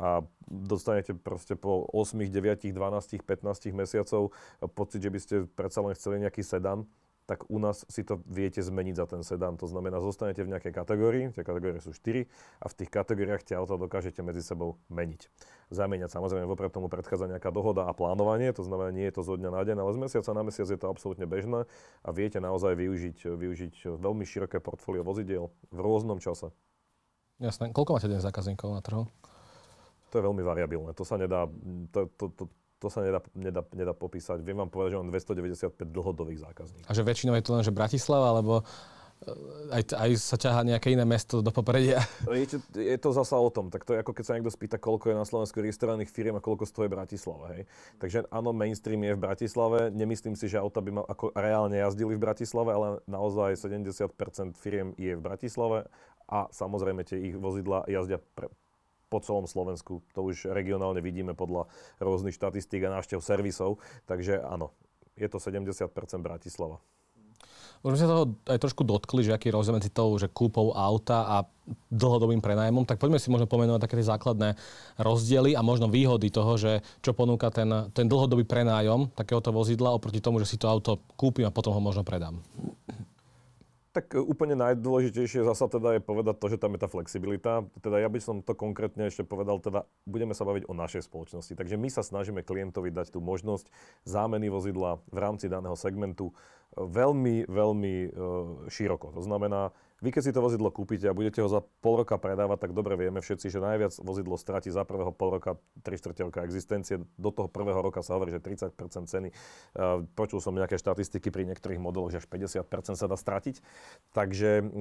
a dostanete proste po 8, 9, 12, 15 mesiacov pocit, že by ste predsa len chceli nejaký sedan, tak u nás si to viete zmeniť za ten sedán. To znamená, zostanete v nejakej kategórii, tie kategórie sú 4 a v tých kategóriách tie auta dokážete medzi sebou meniť. Zamieňať samozrejme vopred tomu predchádza nejaká dohoda a plánovanie, to znamená, nie je to zo dňa na deň, ale z mesiaca na mesiac je to absolútne bežné a viete naozaj využiť, využiť veľmi široké portfólio vozidiel v rôznom čase. Jasné. Koľko máte dnes zákazníkov na trhu? To je veľmi variabilné. To sa nedá, to, to, to, to sa nedá, nedá, nedá popísať. Viem vám povedať, že mám 295 dlhodobých zákazníkov. A že väčšinou je to len, že Bratislava, alebo eh, aj, aj sa ťahá nejaké iné mesto do popredia. Je, je to zasa o tom. Tak to je ako keď sa niekto spýta, koľko je na Slovensku registrovaných firiem a koľko stojí Bratislava. Hej. Takže áno, mainstream je v Bratislave. Nemyslím si, že auta by ma, ako reálne jazdili v Bratislave, ale naozaj 70% firiem je v Bratislave a samozrejme tie ich vozidla jazdia pre, po celom Slovensku. To už regionálne vidíme podľa rôznych štatistík a návštev servisov. Takže áno, je to 70% Bratislava. Už sme sa toho aj trošku dotkli, že aký je rozdiel medzi tou, že kúpou auta a dlhodobým prenajmom, tak poďme si možno pomenovať také tie základné rozdiely a možno výhody toho, že čo ponúka ten, ten dlhodobý prenájom takéhoto vozidla oproti tomu, že si to auto kúpim a potom ho možno predám. Tak e, úplne najdôležitejšie zasa teda je povedať to, že tam je tá flexibilita. Teda ja by som to konkrétne ešte povedal, teda budeme sa baviť o našej spoločnosti. Takže my sa snažíme klientovi dať tú možnosť zámeny vozidla v rámci daného segmentu e, veľmi, veľmi e, široko. To znamená, vy keď si to vozidlo kúpite a budete ho za pol roka predávať, tak dobre vieme všetci, že najviac vozidlo stratí za prvého pol roka, 3 čtvrte roka existencie. Do toho prvého roka sa hovorí, že 30% ceny. Počul som nejaké štatistiky pri niektorých modeloch, že až 50% sa dá stratiť. Takže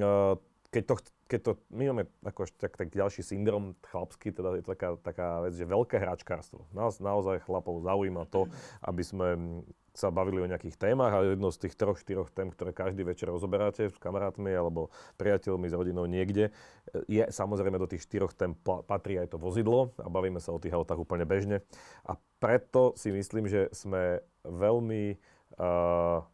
keď to, keď to, my máme ako tak, tak ďalší syndrom chlapský, teda je to taká, taká vec, že veľké hračkárstvo. Nás naozaj chlapov zaujíma to, aby sme sa bavili o nejakých témach a jedno z tých troch, štyroch tém, ktoré každý večer rozoberáte s kamarátmi alebo priateľmi, s rodinou niekde, je samozrejme do tých štyroch tém patrí aj to vozidlo a bavíme sa o tých autách úplne bežne. A preto si myslím, že sme veľmi uh,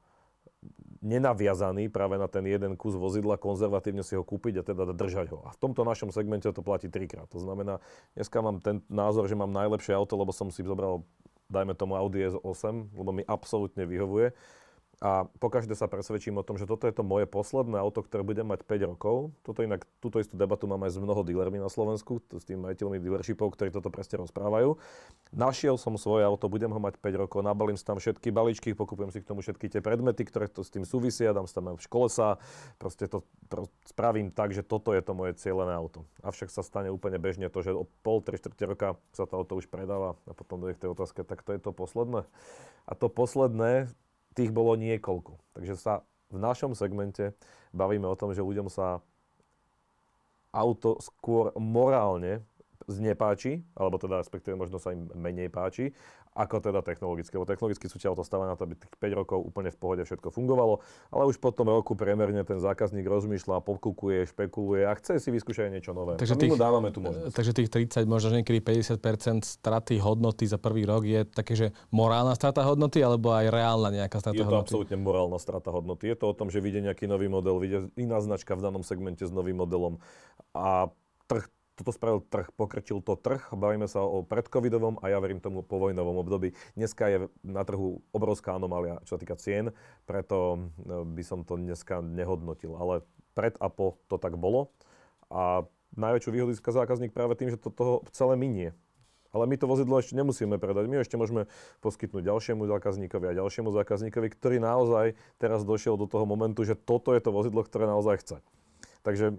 nenaviazaný práve na ten jeden kus vozidla, konzervatívne si ho kúpiť a teda držať ho. A v tomto našom segmente to platí trikrát. To znamená, dneska mám ten názor, že mám najlepšie auto, lebo som si zobral dajme tomu Audi S8, lebo mi absolútne vyhovuje a pokaždé sa presvedčím o tom, že toto je to moje posledné auto, ktoré bude mať 5 rokov. Toto inak, túto istú debatu mám aj s mnoho dealermi na Slovensku, s tým majiteľmi dealershipov, ktorí toto presne rozprávajú. Našiel som svoje auto, budem ho mať 5 rokov, nabalím si tam všetky balíčky, pokupujem si k tomu všetky tie predmety, ktoré to s tým súvisia, dám si tam v škole sa, proste to spravím tak, že toto je to moje cieľené auto. Avšak sa stane úplne bežne to, že o pol, 3 čtvrte roka sa to auto už predáva a potom do tej otázke, tak to je to posledné. A to posledné tých bolo niekoľko. Takže sa v našom segmente bavíme o tom, že ľuďom sa auto skôr morálne znepáči, alebo teda respektíve možno sa im menej páči ako teda technologicky. Lebo technologicky sú ťa to stále na to, aby tých 5 rokov úplne v pohode všetko fungovalo, ale už po tom roku priemerne ten zákazník rozmýšľa, pokukuje, špekuluje a chce si vyskúšať niečo nové. Takže a my tých, mu dávame tú možnosť. Takže tých 30, možno niekedy 50% straty hodnoty za prvý rok je také, že morálna strata hodnoty, alebo aj reálna nejaká strata hodnoty? Je to absolútne morálna strata hodnoty. Je to o tom, že vyjde nejaký nový model, vyjde iná značka v danom segmente s novým modelom a trh toto spravil trh, pokrčil to trh. Bavíme sa o predcovidovom a ja verím tomu povojnovom období. Dneska je na trhu obrovská anomália, čo sa týka cien, preto e, by som to dneska nehodnotil. Ale pred a po to tak bolo. A najväčšiu výhodu získa zákazník práve tým, že to toho celé minie. Ale my to vozidlo ešte nemusíme predať. My ešte môžeme poskytnúť ďalšiemu zákazníkovi a ďalšiemu zákazníkovi, ktorý naozaj teraz došiel do toho momentu, že toto je to vozidlo, ktoré naozaj chce. Takže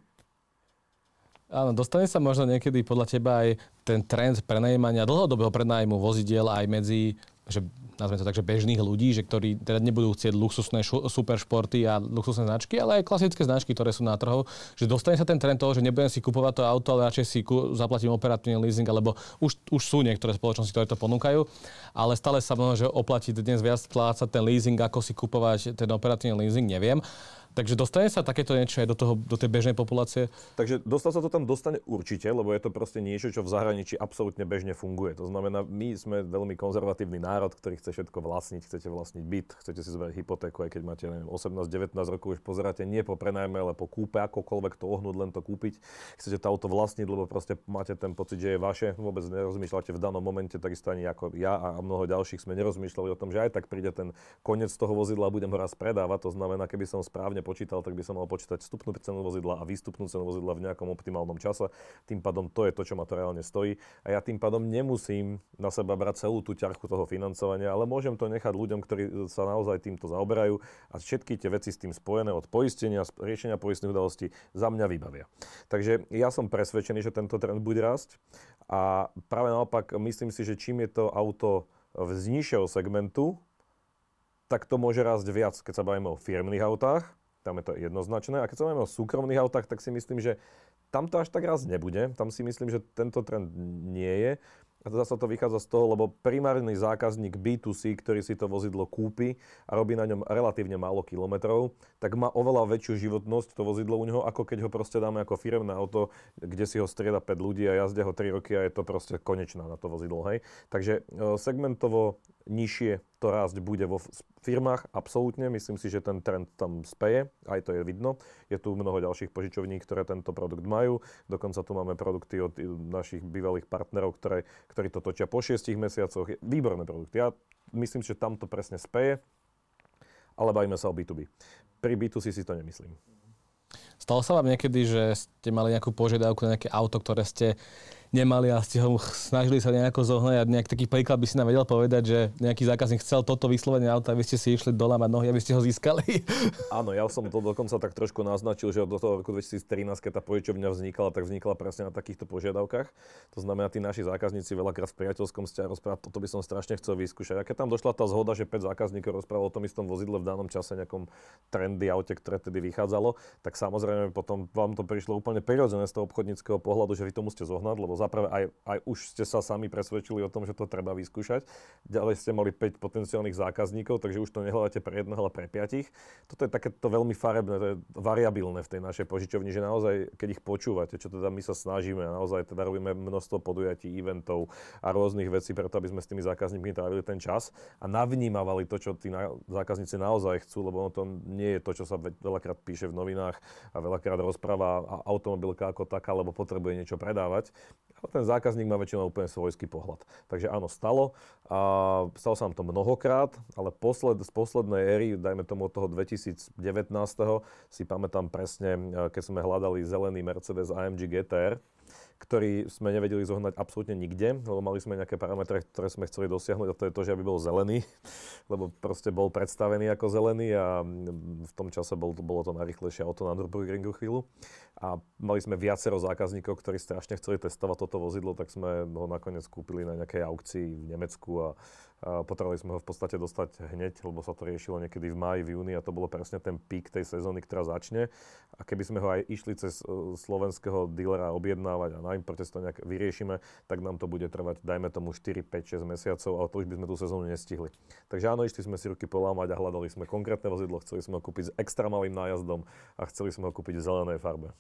Áno, dostane sa možno niekedy podľa teba aj ten trend prenajímania dlhodobého prenájmu vozidiel aj medzi že nazveme to tak, že bežných ľudí, že ktorí teda nebudú chcieť luxusné šu, super športy a luxusné značky, ale aj klasické značky, ktoré sú na trhu, že dostane sa ten trend toho, že nebudem si kupovať to auto, ale radšej si ku, zaplatím operatívny leasing, alebo už, už sú niektoré spoločnosti, ktoré to ponúkajú, ale stále sa možno, že oplatí dnes viac plácať ten leasing, ako si kupovať ten operatívny leasing, neviem. Takže dostane sa takéto niečo aj do, toho, do tej bežnej populácie? Takže dostať sa to tam dostane určite, lebo je to proste niečo, čo v zahraničí absolútne bežne funguje. To znamená, my sme veľmi konzervatívny národ, ktorý chce všetko vlastniť, chcete vlastniť byt, chcete si zbrať hypotéku, aj keď máte 18-19 rokov, už pozeráte nie po prenajme, ale po kúpe, akokoľvek to ohnúť, len to kúpiť. Chcete to auto vlastniť, lebo proste máte ten pocit, že je vaše, vôbec nerozmýšľate v danom momente, takisto ani ako ja a mnoho ďalších sme nerozmýšľali o tom, že aj tak príde ten koniec toho vozidla a budem ho raz predávať. To znamená, keby som správne počítal, tak by som mal počítať vstupnú cenu vozidla a výstupnú cenu vozidla v nejakom optimálnom čase. Tým pádom to je to, čo ma to reálne stojí. A ja tým pádom nemusím na seba brať celú tú ťarchu toho financovania, ale môžem to nechať ľuďom, ktorí sa naozaj týmto zaoberajú a všetky tie veci s tým spojené od poistenia, riešenia poistných udalostí za mňa vybavia. Takže ja som presvedčený, že tento trend bude rásť a práve naopak myslím si, že čím je to auto z nižšieho segmentu, tak to môže rásť viac, keď sa bavíme o firmných autách, tam je to jednoznačné. A keď sa bavíme o súkromných autách, tak si myslím, že tam to až tak raz nebude. Tam si myslím, že tento trend nie je. A zase to vychádza z toho, lebo primárny zákazník B2C, ktorý si to vozidlo kúpi a robí na ňom relatívne málo kilometrov, tak má oveľa väčšiu životnosť to vozidlo u neho, ako keď ho proste dáme ako firmné auto, kde si ho strieda 5 ľudí a jazdia ho 3 roky a je to proste konečná na to vozidlo. Hej. Takže e, segmentovo nižšie to rásť bude vo firmách, absolútne. Myslím si, že ten trend tam speje, aj to je vidno. Je tu mnoho ďalších požičovní, ktoré tento produkt majú. Dokonca tu máme produkty od našich bývalých partnerov, ktoré, ktorí to točia po 6 mesiacoch. Výborné produkty. Ja myslím, že tam to presne speje, ale bavíme sa o B2B. Pri B2C si to nemyslím. Stalo sa vám niekedy, že ste mali nejakú požiadavku na nejaké auto, ktoré ste nemali a ste ho snažili sa nejako zohnať. Nejak taký príklad by si nám vedel povedať, že nejaký zákazník chcel toto vyslovene auto a vy ste si išli dolamať nohy, aby ste ho získali. Áno, ja som to dokonca tak trošku naznačil, že od toho roku 2013, keď tá požičovňa vznikala, tak vznikla presne na takýchto požiadavkách. To znamená, tí naši zákazníci veľakrát v priateľskom vzťahu rozprávali, toto by som strašne chcel vyskúšať. A keď tam došla tá zhoda, že 5 zákazníkov rozprávalo o tom istom vozidle v danom čase, nejakom trendy aute, ktoré tedy vychádzalo, tak samozrejme potom vám to prišlo úplne prirodzené z toho obchodníckého pohľadu, že vy to musíte zohnať, lebo zaprvé aj, aj už ste sa sami presvedčili o tom, že to treba vyskúšať. Ďalej ste mali 5 potenciálnych zákazníkov, takže už to nehľadáte pre jedného, ale pre piatich. Toto je takéto veľmi farebné, to je variabilné v tej našej požičovni, že naozaj, keď ich počúvate, čo teda my sa snažíme, naozaj teda robíme množstvo podujatí, eventov a rôznych vecí, preto aby sme s tými zákazníkmi trávili ten čas a navnímavali to, čo tí na, zákazníci naozaj chcú, lebo ono to nie je to, čo sa veľakrát píše v novinách a veľakrát rozpráva automobilka ako taká, lebo potrebuje niečo predávať. Ale ten zákazník má väčšinou úplne svojský pohľad. Takže áno, stalo. A stalo sa nám to mnohokrát, ale posled, z poslednej éry, dajme tomu od toho 2019. si pamätám presne, keď sme hľadali zelený Mercedes AMG GTR, ktorý sme nevedeli zohnať absolútne nikde, lebo mali sme nejaké parametre, ktoré sme chceli dosiahnuť a to je to, že aby bol zelený, lebo proste bol predstavený ako zelený a v tom čase bol, bolo to najrychlejšie auto na Nürburgringu chvíľu. A mali sme viacero zákazníkov, ktorí strašne chceli testovať toto vozidlo, tak sme ho nakoniec kúpili na nejakej aukcii v Nemecku a Potrebovali sme ho v podstate dostať hneď, lebo sa to riešilo niekedy v máji, v júni a to bolo presne ten pík tej sezóny, ktorá začne. A keby sme ho aj išli cez e, slovenského dílera objednávať a na importe to nejak vyriešime, tak nám to bude trvať, dajme tomu 4, 5, 6 mesiacov, ale to už by sme tú sezónu nestihli. Takže áno, išli sme si ruky polámať a hľadali sme konkrétne vozidlo, chceli sme ho kúpiť s extra malým nájazdom a chceli sme ho kúpiť v zelenej farbe.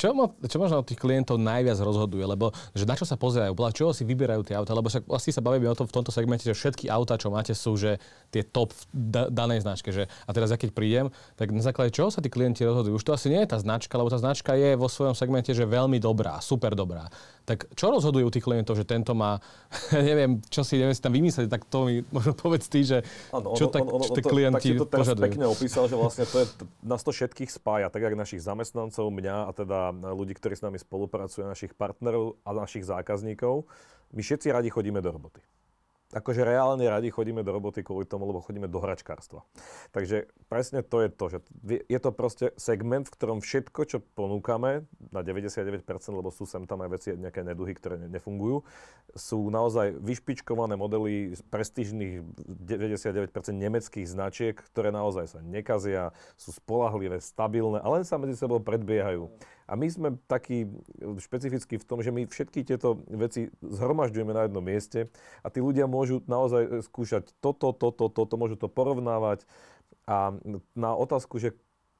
čo, mo, čo možno od tých klientov najviac rozhoduje? Lebo že na čo sa pozerajú? Podľa čoho si vyberajú tie auta? Lebo však vlastne sa bavíme o tom v tomto segmente, že všetky auta, čo máte, sú že tie top v da, danej značke. Že, a teraz, ja keď prídem, tak na základe čoho sa tí klienti rozhodujú? Už to asi nie je tá značka, lebo tá značka je vo svojom segmente že veľmi dobrá, super dobrá. Tak čo rozhodujú tých klientov, že tento má, neviem, čo si, neviem si tam vymyslieť, tak to mi možno povedz ty, že ano, čo ono, tak, ono, čo tie klienti tak to teraz požadujú. pekne opísal, že vlastne to je, nás to všetkých spája, tak ako našich zamestnancov, mňa a teda ľudí, ktorí s nami spolupracujú, našich partnerov a našich zákazníkov. My všetci radi chodíme do roboty. Akože reálne radi chodíme do roboty kvôli tomu, lebo chodíme do hračkárstva. Takže presne to je to, že je to proste segment, v ktorom všetko, čo ponúkame, na 99%, lebo sú sem tam aj veci, nejaké neduhy, ktoré nefungujú, sú naozaj vyšpičkované modely z prestížnych 99% nemeckých značiek, ktoré naozaj sa nekazia, sú spolahlivé, stabilné a len sa medzi sebou predbiehajú. A my sme takí špecifickí v tom, že my všetky tieto veci zhromažďujeme na jednom mieste a tí ľudia môžu naozaj skúšať toto, toto, toto, môžu to porovnávať. A na otázku, že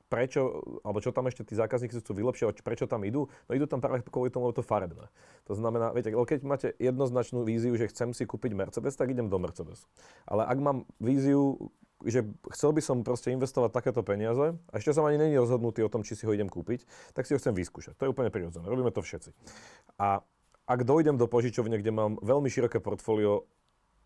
prečo, alebo čo tam ešte tí zákazníci chcú vylepšovať, prečo tam idú? No idú tam práve kvôli tomu, lebo to farebné. To znamená, viete, keď máte jednoznačnú víziu, že chcem si kúpiť Mercedes, tak idem do Mercedesu. Ale ak mám víziu, že chcel by som proste investovať takéto peniaze a ešte som ani není rozhodnutý o tom, či si ho idem kúpiť, tak si ho chcem vyskúšať. To je úplne prirodzené. Robíme to všetci. A ak dojdem do požičovne, kde mám veľmi široké portfólio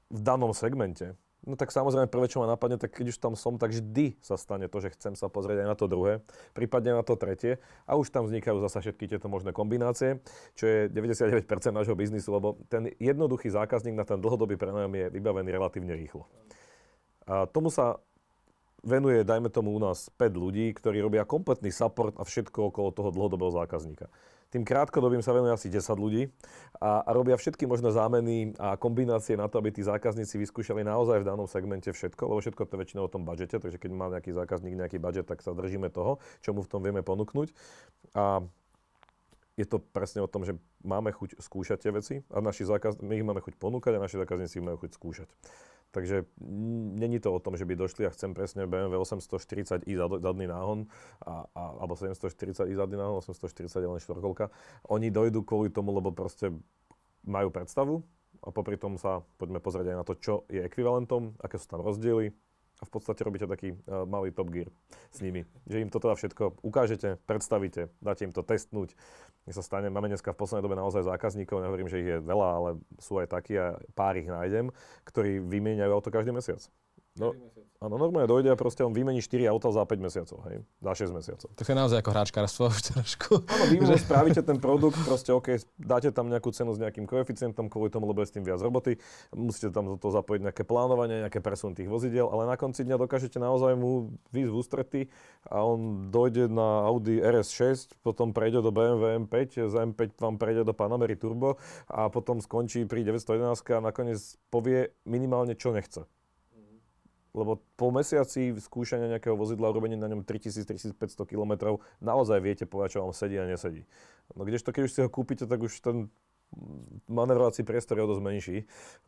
v danom segmente, no tak samozrejme prvé, čo ma napadne, tak keď už tam som, tak vždy sa stane to, že chcem sa pozrieť aj na to druhé, prípadne na to tretie a už tam vznikajú zase všetky tieto možné kombinácie, čo je 99% nášho biznisu, lebo ten jednoduchý zákazník na ten dlhodobý prenajom je vybavený relatívne rýchlo. A tomu sa venuje, dajme tomu u nás 5 ľudí, ktorí robia kompletný support a všetko okolo toho dlhodobého zákazníka. Tým krátkodobým sa venuje asi 10 ľudí a, a robia všetky možné zámeny a kombinácie na to, aby tí zákazníci vyskúšali naozaj v danom segmente všetko, lebo všetko to je väčšinou o tom budžete, takže keď má nejaký zákazník nejaký budget, tak sa držíme toho, čo mu v tom vieme ponúknuť. A je to presne o tom, že máme chuť skúšať tie veci a naši zákaz... my ich máme chuť ponúkať a naši zákazníci ich majú chuť skúšať. Takže není to o tom, že by došli a chcem presne BMW 840i zadný náhon, a, a, alebo 740i zadný náhon, 840 je len štvorkolka. Oni dojdú kvôli tomu, lebo proste majú predstavu a popri tom sa poďme pozrieť aj na to, čo je ekvivalentom, aké sú tam rozdiely, a v podstate robíte taký uh, malý top gear s nimi. Že im to teda všetko ukážete, predstavíte, dáte im to testnúť. Mne sa stane, máme dneska v poslednej dobe naozaj zákazníkov, nehovorím, že ich je veľa, ale sú aj takí a pár ich nájdem, ktorí vymieňajú auto každý mesiac. No, áno, normálne dojde a proste on vymení 4 auta za 5 mesiacov, hej, za 6 mesiacov. Tak to je naozaj ako hráčkarstvo už trošku. Áno, vy že... spravíte ten produkt, proste OK, dáte tam nejakú cenu s nejakým koeficientom kvôli tomu, lebo je s tým viac roboty, musíte tam do toho zapojiť nejaké plánovanie, nejaké presun tých vozidiel, ale na konci dňa dokážete naozaj mu výsť v ústretí a on dojde na Audi RS6, potom prejde do BMW M5, z M5 vám prejde do Panamery Turbo a potom skončí pri 911 a nakoniec povie minimálne, čo nechce lebo po mesiaci skúšania nejakého vozidla, urobenie na ňom 3000-3500 km, naozaj viete povedať, čo vám sedí a nesedí. No kdežto, keď už si ho kúpite, tak už ten manevrovací priestor je o dosť menší.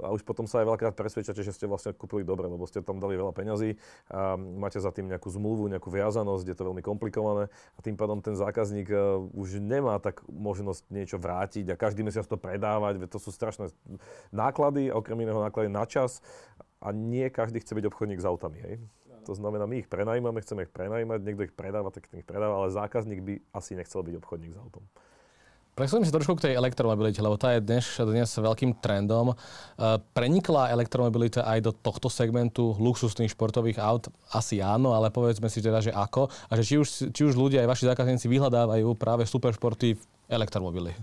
A už potom sa aj veľakrát presvedčate, že ste vlastne kúpili dobre, lebo ste tam dali veľa peňazí a máte za tým nejakú zmluvu, nejakú viazanosť, je to veľmi komplikované. A tým pádom ten zákazník e, už nemá tak možnosť niečo vrátiť a každý mesiac to predávať, to sú strašné náklady, okrem iného náklady na čas a nie každý chce byť obchodník s autami. Hej? To znamená, my ich prenajímame, chceme ich prenajímať, niekto ich predáva, tak ich predáva, ale zákazník by asi nechcel byť obchodník s autom. Presuniem sa trošku k tej elektromobilite, lebo tá je dnes, dnes veľkým trendom. E, prenikla elektromobilita aj do tohto segmentu luxusných športových aut? Asi áno, ale povedzme si teda, že ako. A že či už, či už ľudia aj vaši zákazníci vyhľadávajú práve superšporty v elektromobily?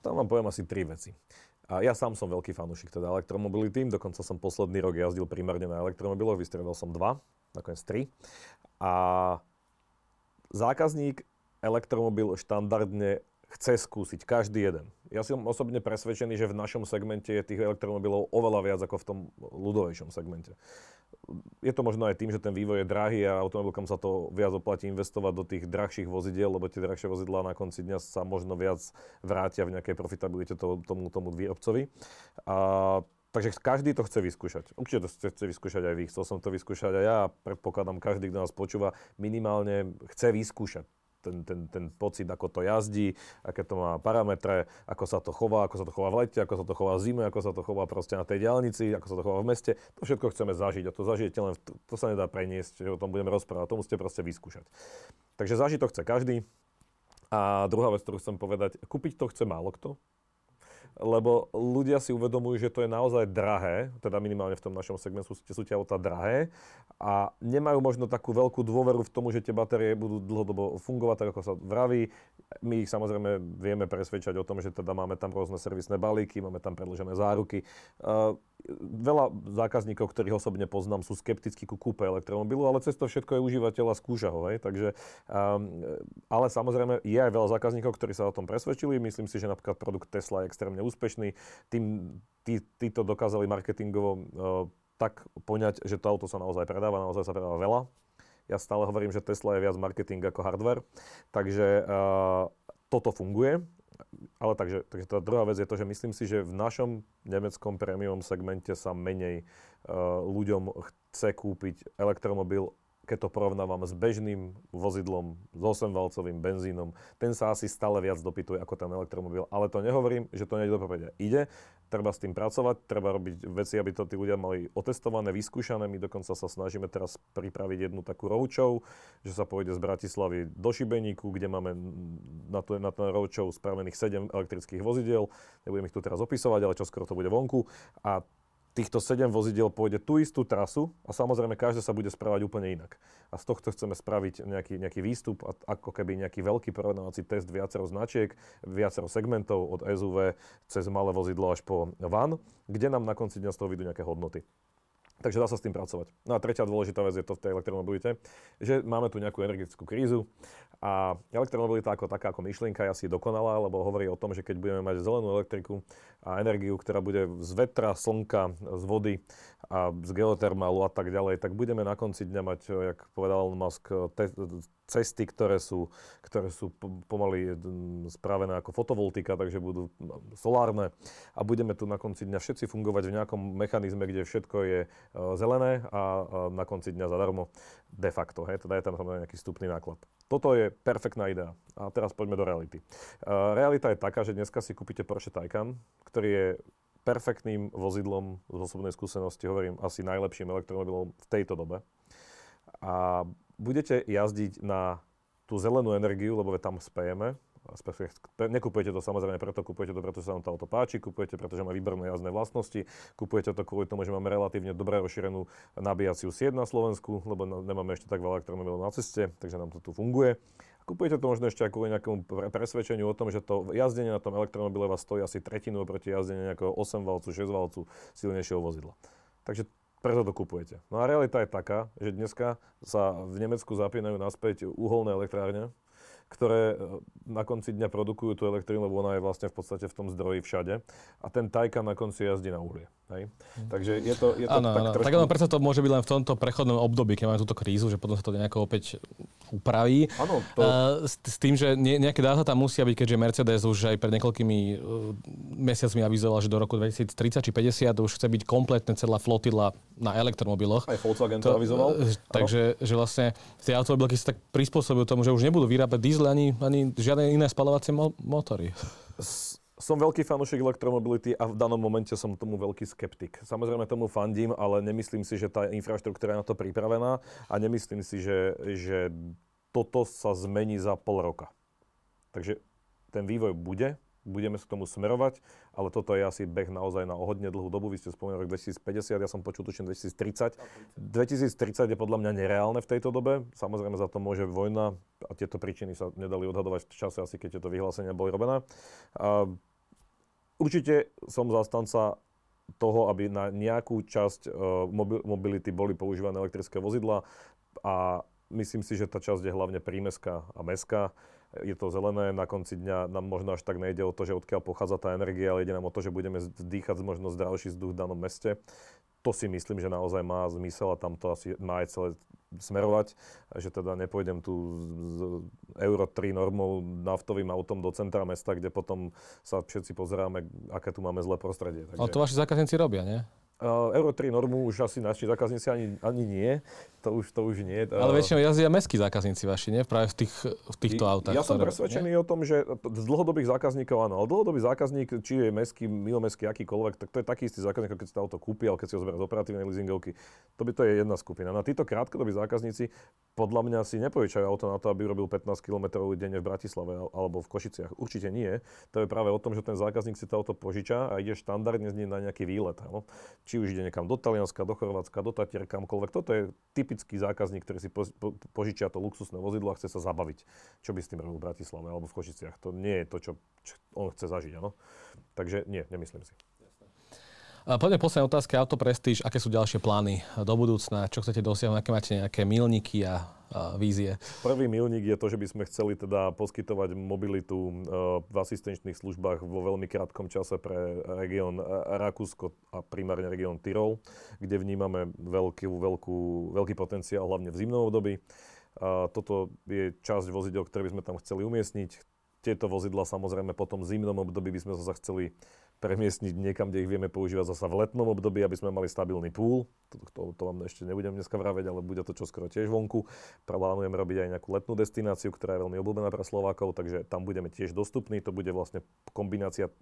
Tam vám poviem asi tri veci. A ja sám som veľký fanúšik teda elektromobility, dokonca som posledný rok jazdil primárne na elektromobiloch, vystredal som dva, nakoniec tri. A zákazník elektromobil štandardne chce skúsiť každý jeden. Ja som osobne presvedčený, že v našom segmente je tých elektromobilov oveľa viac ako v tom ľudovejšom segmente je to možno aj tým, že ten vývoj je drahý a automobilkom sa to viac oplatí investovať do tých drahších vozidiel, lebo tie drahšie vozidlá na konci dňa sa možno viac vrátia v nejakej profitabilite tomu, tomu, tomu výrobcovi. A, takže každý to chce vyskúšať. Určite to chce vyskúšať aj vy. Chcel som to vyskúšať aj ja. Predpokladám, každý, kto nás počúva, minimálne chce vyskúšať ten, ten, ten pocit, ako to jazdí, aké to má parametre, ako sa to chová, ako sa to chová v lete, ako sa to chová v zime, ako sa to chová proste na tej diálnici, ako sa to chová v meste. To všetko chceme zažiť a to zažijete len, to, to sa nedá preniesť, že o tom budeme rozprávať, to musíte proste vyskúšať. Takže zažiť to chce každý. A druhá vec, ktorú chcem povedať, kúpiť to chce málo kto, lebo ľudia si uvedomujú, že to je naozaj drahé, teda minimálne v tom našom segmentu sú, sú tie auta drahé a nemajú možno takú veľkú dôveru v tomu, že tie batérie budú dlhodobo fungovať, tak ako sa vraví. My ich samozrejme vieme presvedčať o tom, že teda máme tam rôzne servisné balíky, máme tam predložené záruky. Uh, veľa zákazníkov, ktorých osobne poznám, sú skeptickí ku kúpe elektromobilu, ale cez to všetko je užívateľ a skúša ho. Hej? Takže, um, ale samozrejme je aj veľa zákazníkov, ktorí sa o tom presvedčili. Myslím si, že napríklad produkt Tesla je extrémne úspešný. Tým, tí, títo dokázali marketingovo uh, tak poňať, že to auto sa naozaj predáva, naozaj sa predáva veľa. Ja stále hovorím, že Tesla je viac marketing ako hardware, takže uh, toto funguje. Ale takže, takže tá druhá vec je to, že myslím si, že v našom nemeckom premium segmente sa menej uh, ľuďom chce kúpiť elektromobil keď to porovnávam s bežným vozidlom, s 8-valcovým benzínom, ten sa asi stále viac dopytuje ako ten elektromobil. Ale to nehovorím, že to nejde do popredia. Ide, treba s tým pracovať, treba robiť veci, aby to tí ľudia mali otestované, vyskúšané. My dokonca sa snažíme teraz pripraviť jednu takú roadshow, že sa pôjde z Bratislavy do Šibeníku, kde máme na, to, na ten roadshow spravených 7 elektrických vozidel. Nebudem ich tu teraz opisovať, ale čo skoro to bude vonku. A týchto 7 vozidiel pôjde tú istú trasu a samozrejme každé sa bude správať úplne inak. A z tohto chceme spraviť nejaký, nejaký výstup, ako keby nejaký veľký porovnávací test viacero značiek, viacero segmentov od SUV cez malé vozidlo až po van, kde nám na konci dňa z toho vidú nejaké hodnoty. Takže dá sa s tým pracovať. No a tretia dôležitá vec je to v tej elektromobilite, že máme tu nejakú energetickú krízu a elektromobilita ako taká, ako myšlienka je asi dokonalá, lebo hovorí o tom, že keď budeme mať zelenú elektriku a energiu, ktorá bude z vetra, slnka, z vody a z geotermálu a tak ďalej, tak budeme na konci dňa mať, jak povedal Elon Musk, te- cesty, ktoré sú, ktoré sú pomaly spravené ako fotovoltika, takže budú solárne a budeme tu na konci dňa všetci fungovať v nejakom mechanizme, kde všetko je e, zelené a na konci dňa zadarmo de facto. Hej, teda je tam nejaký vstupný náklad. Toto je perfektná idea. A teraz poďme do reality. Uh, realita je taká, že dneska si kúpite Porsche Taycan, ktorý je perfektným vozidlom z osobnej skúsenosti, hovorím, asi najlepším elektromobilom v tejto dobe. A budete jazdiť na tú zelenú energiu, lebo tam spejeme, nekupujete to samozrejme preto, kupujete to preto, že sa vám to auto páči, kupujete preto, že má výborné jazdné vlastnosti, kupujete to kvôli tomu, že máme relatívne dobre rozšírenú nabíjaciu sieť na Slovensku, lebo nemáme ešte tak veľa elektromobilov na ceste, takže nám to tu funguje. Kupujete to možno ešte kvôli nejakému presvedčeniu o tom, že to jazdenie na tom elektromobile vás stojí asi tretinu oproti jazdeniu nejakého 8-valcu, 6-valcu silnejšieho vozidla. Takže preto to kupujete. No a realita je taká, že dneska sa v Nemecku zapínajú naspäť uholné elektrárne, ktoré e, na konci dňa produkujú tú elektrínu, lebo ona je vlastne v podstate v tom zdroji všade. A ten tajka na konci jazdí na uhlie. Hej? Mhm. Takže je to, je to ano, tak ano. trošku... Tak ono, preto to môže byť len v tomto prechodnom období, keď máme túto krízu, že potom sa to nejako opäť upraví. Áno, to... Uh, s, s tým, že ne, nejaké dáta tam musia byť, keďže Mercedes už aj pred niekoľkými uh, mesiacmi avizoval, že do roku 2030 či 50 už chce byť kompletne celá flotila na elektromobiloch. Aj Volkswagen to, to avizoval. Uh, takže že vlastne tie automobilky sa tak prispôsobujú tomu, že už nebudú vyrábať diesel ani, ani žiadne iné spalovacie mo- motory. Som veľký fanúšik elektromobility a v danom momente som tomu veľký skeptik. Samozrejme tomu fandím, ale nemyslím si, že tá infraštruktúra je na to pripravená a nemyslím si, že, že toto sa zmení za pol roka. Takže ten vývoj bude, budeme sa k tomu smerovať, ale toto je asi beh naozaj na ohodne dlhú dobu. Vy ste spomenuli rok 2050, ja som počul tuším 2030. 2030 je podľa mňa nereálne v tejto dobe. Samozrejme za to môže vojna a tieto príčiny sa nedali odhadovať v čase, asi keď tieto vyhlásenia boli robené. A určite som zastanca toho, aby na nejakú časť uh, mobility boli používané elektrické vozidla a myslím si, že tá časť je hlavne prímeská a meská je to zelené, na konci dňa nám možno až tak nejde o to, že odkiaľ pochádza tá energia, ale ide nám o to, že budeme dýchať možno zdravší vzduch v danom meste. To si myslím, že naozaj má zmysel a tam to asi má aj celé smerovať, že teda nepôjdem tu z Euro 3 normou naftovým autom do centra mesta, kde potom sa všetci pozeráme, aké tu máme zlé prostredie. Takže... Ale to vaši zákazníci robia, nie? Uh, Euro 3 normu už asi naši zákazníci ani, ani nie. To už, to už nie. Ale väčšinou jazdia mestskí zákazníci vaši, nie? Práve v, tých, v týchto autách. Ja som presvedčený nie? o tom, že z dlhodobých zákazníkov áno, ale dlhodobý zákazník, či je mestský, milomestský, akýkoľvek, tak to je taký istý zákazník, keď si to auto kúpi, ale keď si ho zoberie z operatívnej leasingovky. To by to je jedna skupina. Na títo krátkodobí zákazníci podľa mňa si nepožičajú auto na to, aby robil 15 km denne v Bratislave alebo v Košiciach. Určite nie. To je práve o tom, že ten zákazník si to auto požiča a ide štandardne z ním na nejaký výlet. No? Či už ide niekam do Talianska, do Chorvátska, do Tatier, kamkoľvek. Toto je typický zákazník, ktorý si po, po, požičia to luxusné vozidlo a chce sa zabaviť. Čo by s tým robil v Bratislave alebo v Košiciach? To nie je to, čo, čo on chce zažiť, áno. Takže nie, nemyslím si. Poďme posledná otázka, Auto Prestige. Aké sú ďalšie plány do budúcna? Čo chcete dosiahnuť? Aké máte nejaké milníky a, vízie? Prvý milník je to, že by sme chceli teda poskytovať mobilitu e, v asistenčných službách vo veľmi krátkom čase pre región Rakúsko a primárne región Tyrol, kde vnímame veľký, veľkú, veľký potenciál hlavne v zimnom období. Toto je časť vozidel, ktoré by sme tam chceli umiestniť. Tieto vozidla samozrejme potom zimnom období by sme sa chceli premiestniť niekam, kde ich vieme používať zasa v letnom období, aby sme mali stabilný púl. To, to, to vám ešte nebudem dneska vraveť, ale bude to čoskoro tiež vonku. Plánujem robiť aj nejakú letnú destináciu, ktorá je veľmi obľúbená pre Slovákov, takže tam budeme tiež dostupní. To bude vlastne kombinácia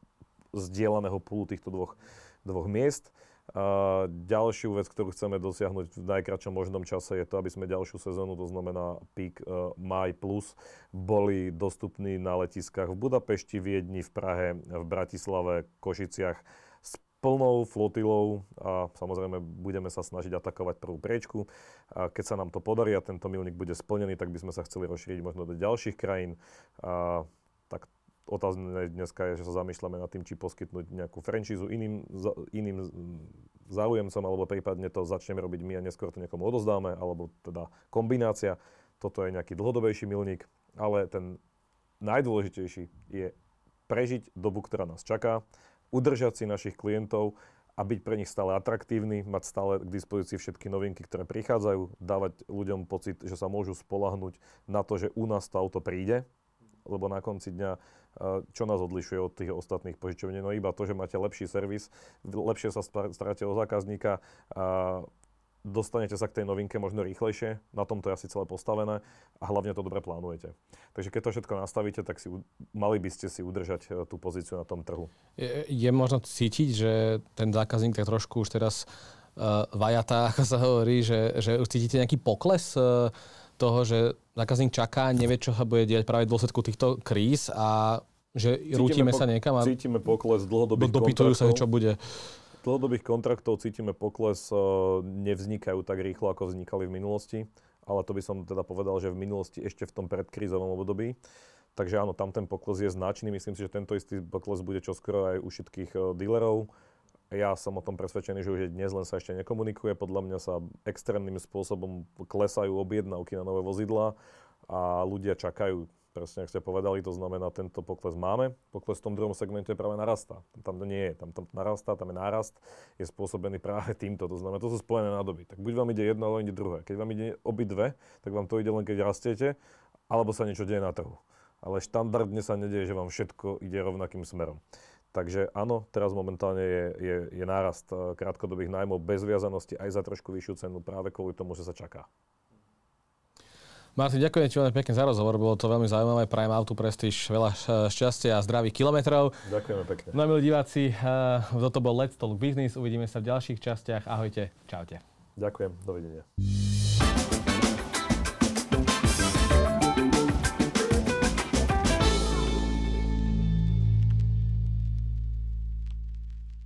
zdieľaného púlu týchto dvoch, dvoch miest. A ďalšiu vec, ktorú chceme dosiahnuť v najkračom možnom čase, je to, aby sme ďalšiu sezónu, to znamená Peak uh, Maj Plus, boli dostupní na letiskách v Budapešti, Viedni, v Prahe, v Bratislave, Košiciach s plnou flotilou a samozrejme budeme sa snažiť atakovať prvú priečku. A keď sa nám to podarí a tento milník bude splnený, tak by sme sa chceli rozšíriť možno do ďalších krajín. A tak otázne dneska je, že sa zamýšľame nad tým, či poskytnúť nejakú franchízu iným, iným záujemcom, alebo prípadne to začneme robiť my a neskôr to niekomu odozdáme, alebo teda kombinácia. Toto je nejaký dlhodobejší milník, ale ten najdôležitejší je prežiť dobu, ktorá nás čaká, udržať si našich klientov a byť pre nich stále atraktívny, mať stále k dispozícii všetky novinky, ktoré prichádzajú, dávať ľuďom pocit, že sa môžu spolahnúť na to, že u nás to auto príde, lebo na konci dňa čo nás odlišuje od tých ostatných požičovní? No iba to, že máte lepší servis, lepšie sa staráte o zákazníka, a dostanete sa k tej novinke možno rýchlejšie, na tom to je asi celé postavené a hlavne to dobre plánujete. Takže keď to všetko nastavíte, tak si, mali by ste si udržať e, tú pozíciu na tom trhu. Je, je možno cítiť, že ten zákazník tak trošku už teraz uh, vajatá, ako sa hovorí, že, že už cítite nejaký pokles uh, toho, že zákazník čaká, nevie, čo sa bude diať práve v dôsledku týchto kríz a že rútime sa niekam a cítime pokles dlhodobých dopytujú sa, čo bude. Dlhodobých kontraktov cítime pokles, e, nevznikajú tak rýchlo, ako vznikali v minulosti, ale to by som teda povedal, že v minulosti ešte v tom predkrízovom období. Takže áno, tam ten pokles je značný. Myslím si, že tento istý pokles bude čoskoro aj u všetkých e, dílerov. Ja som o tom presvedčený, že už dnes len sa ešte nekomunikuje. Podľa mňa sa extrémnym spôsobom klesajú objednávky na nové vozidla a ľudia čakajú. Presne, ak ste povedali, to znamená, tento pokles máme. Pokles v tom druhom segmente práve narastá. Tam to nie je. Tam, tam narastá, tam je nárast, je spôsobený práve týmto. To znamená, to sú spojené nádoby. Tak buď vám ide jedno, alebo ide druhé. Keď vám ide obidve, tak vám to ide len keď rastiete, alebo sa niečo deje na trhu. Ale štandardne sa nedieje, že vám všetko ide rovnakým smerom. Takže áno, teraz momentálne je, je, je nárast eh, krátkodobých nájmov bez viazanosti aj za trošku vyššiu cenu práve kvôli tomu, že sa čaká. Martin, ďakujem ti veľmi pekne za rozhovor, bolo to veľmi zaujímavé. Prajem Auto Prestige veľa šťastia a zdravých kilometrov. Ďakujeme pekne. No milí diváci, uh, toto bol Let's Talk Business, uvidíme sa v ďalších častiach. Ahojte, čaute. Ďakujem, dovidenia.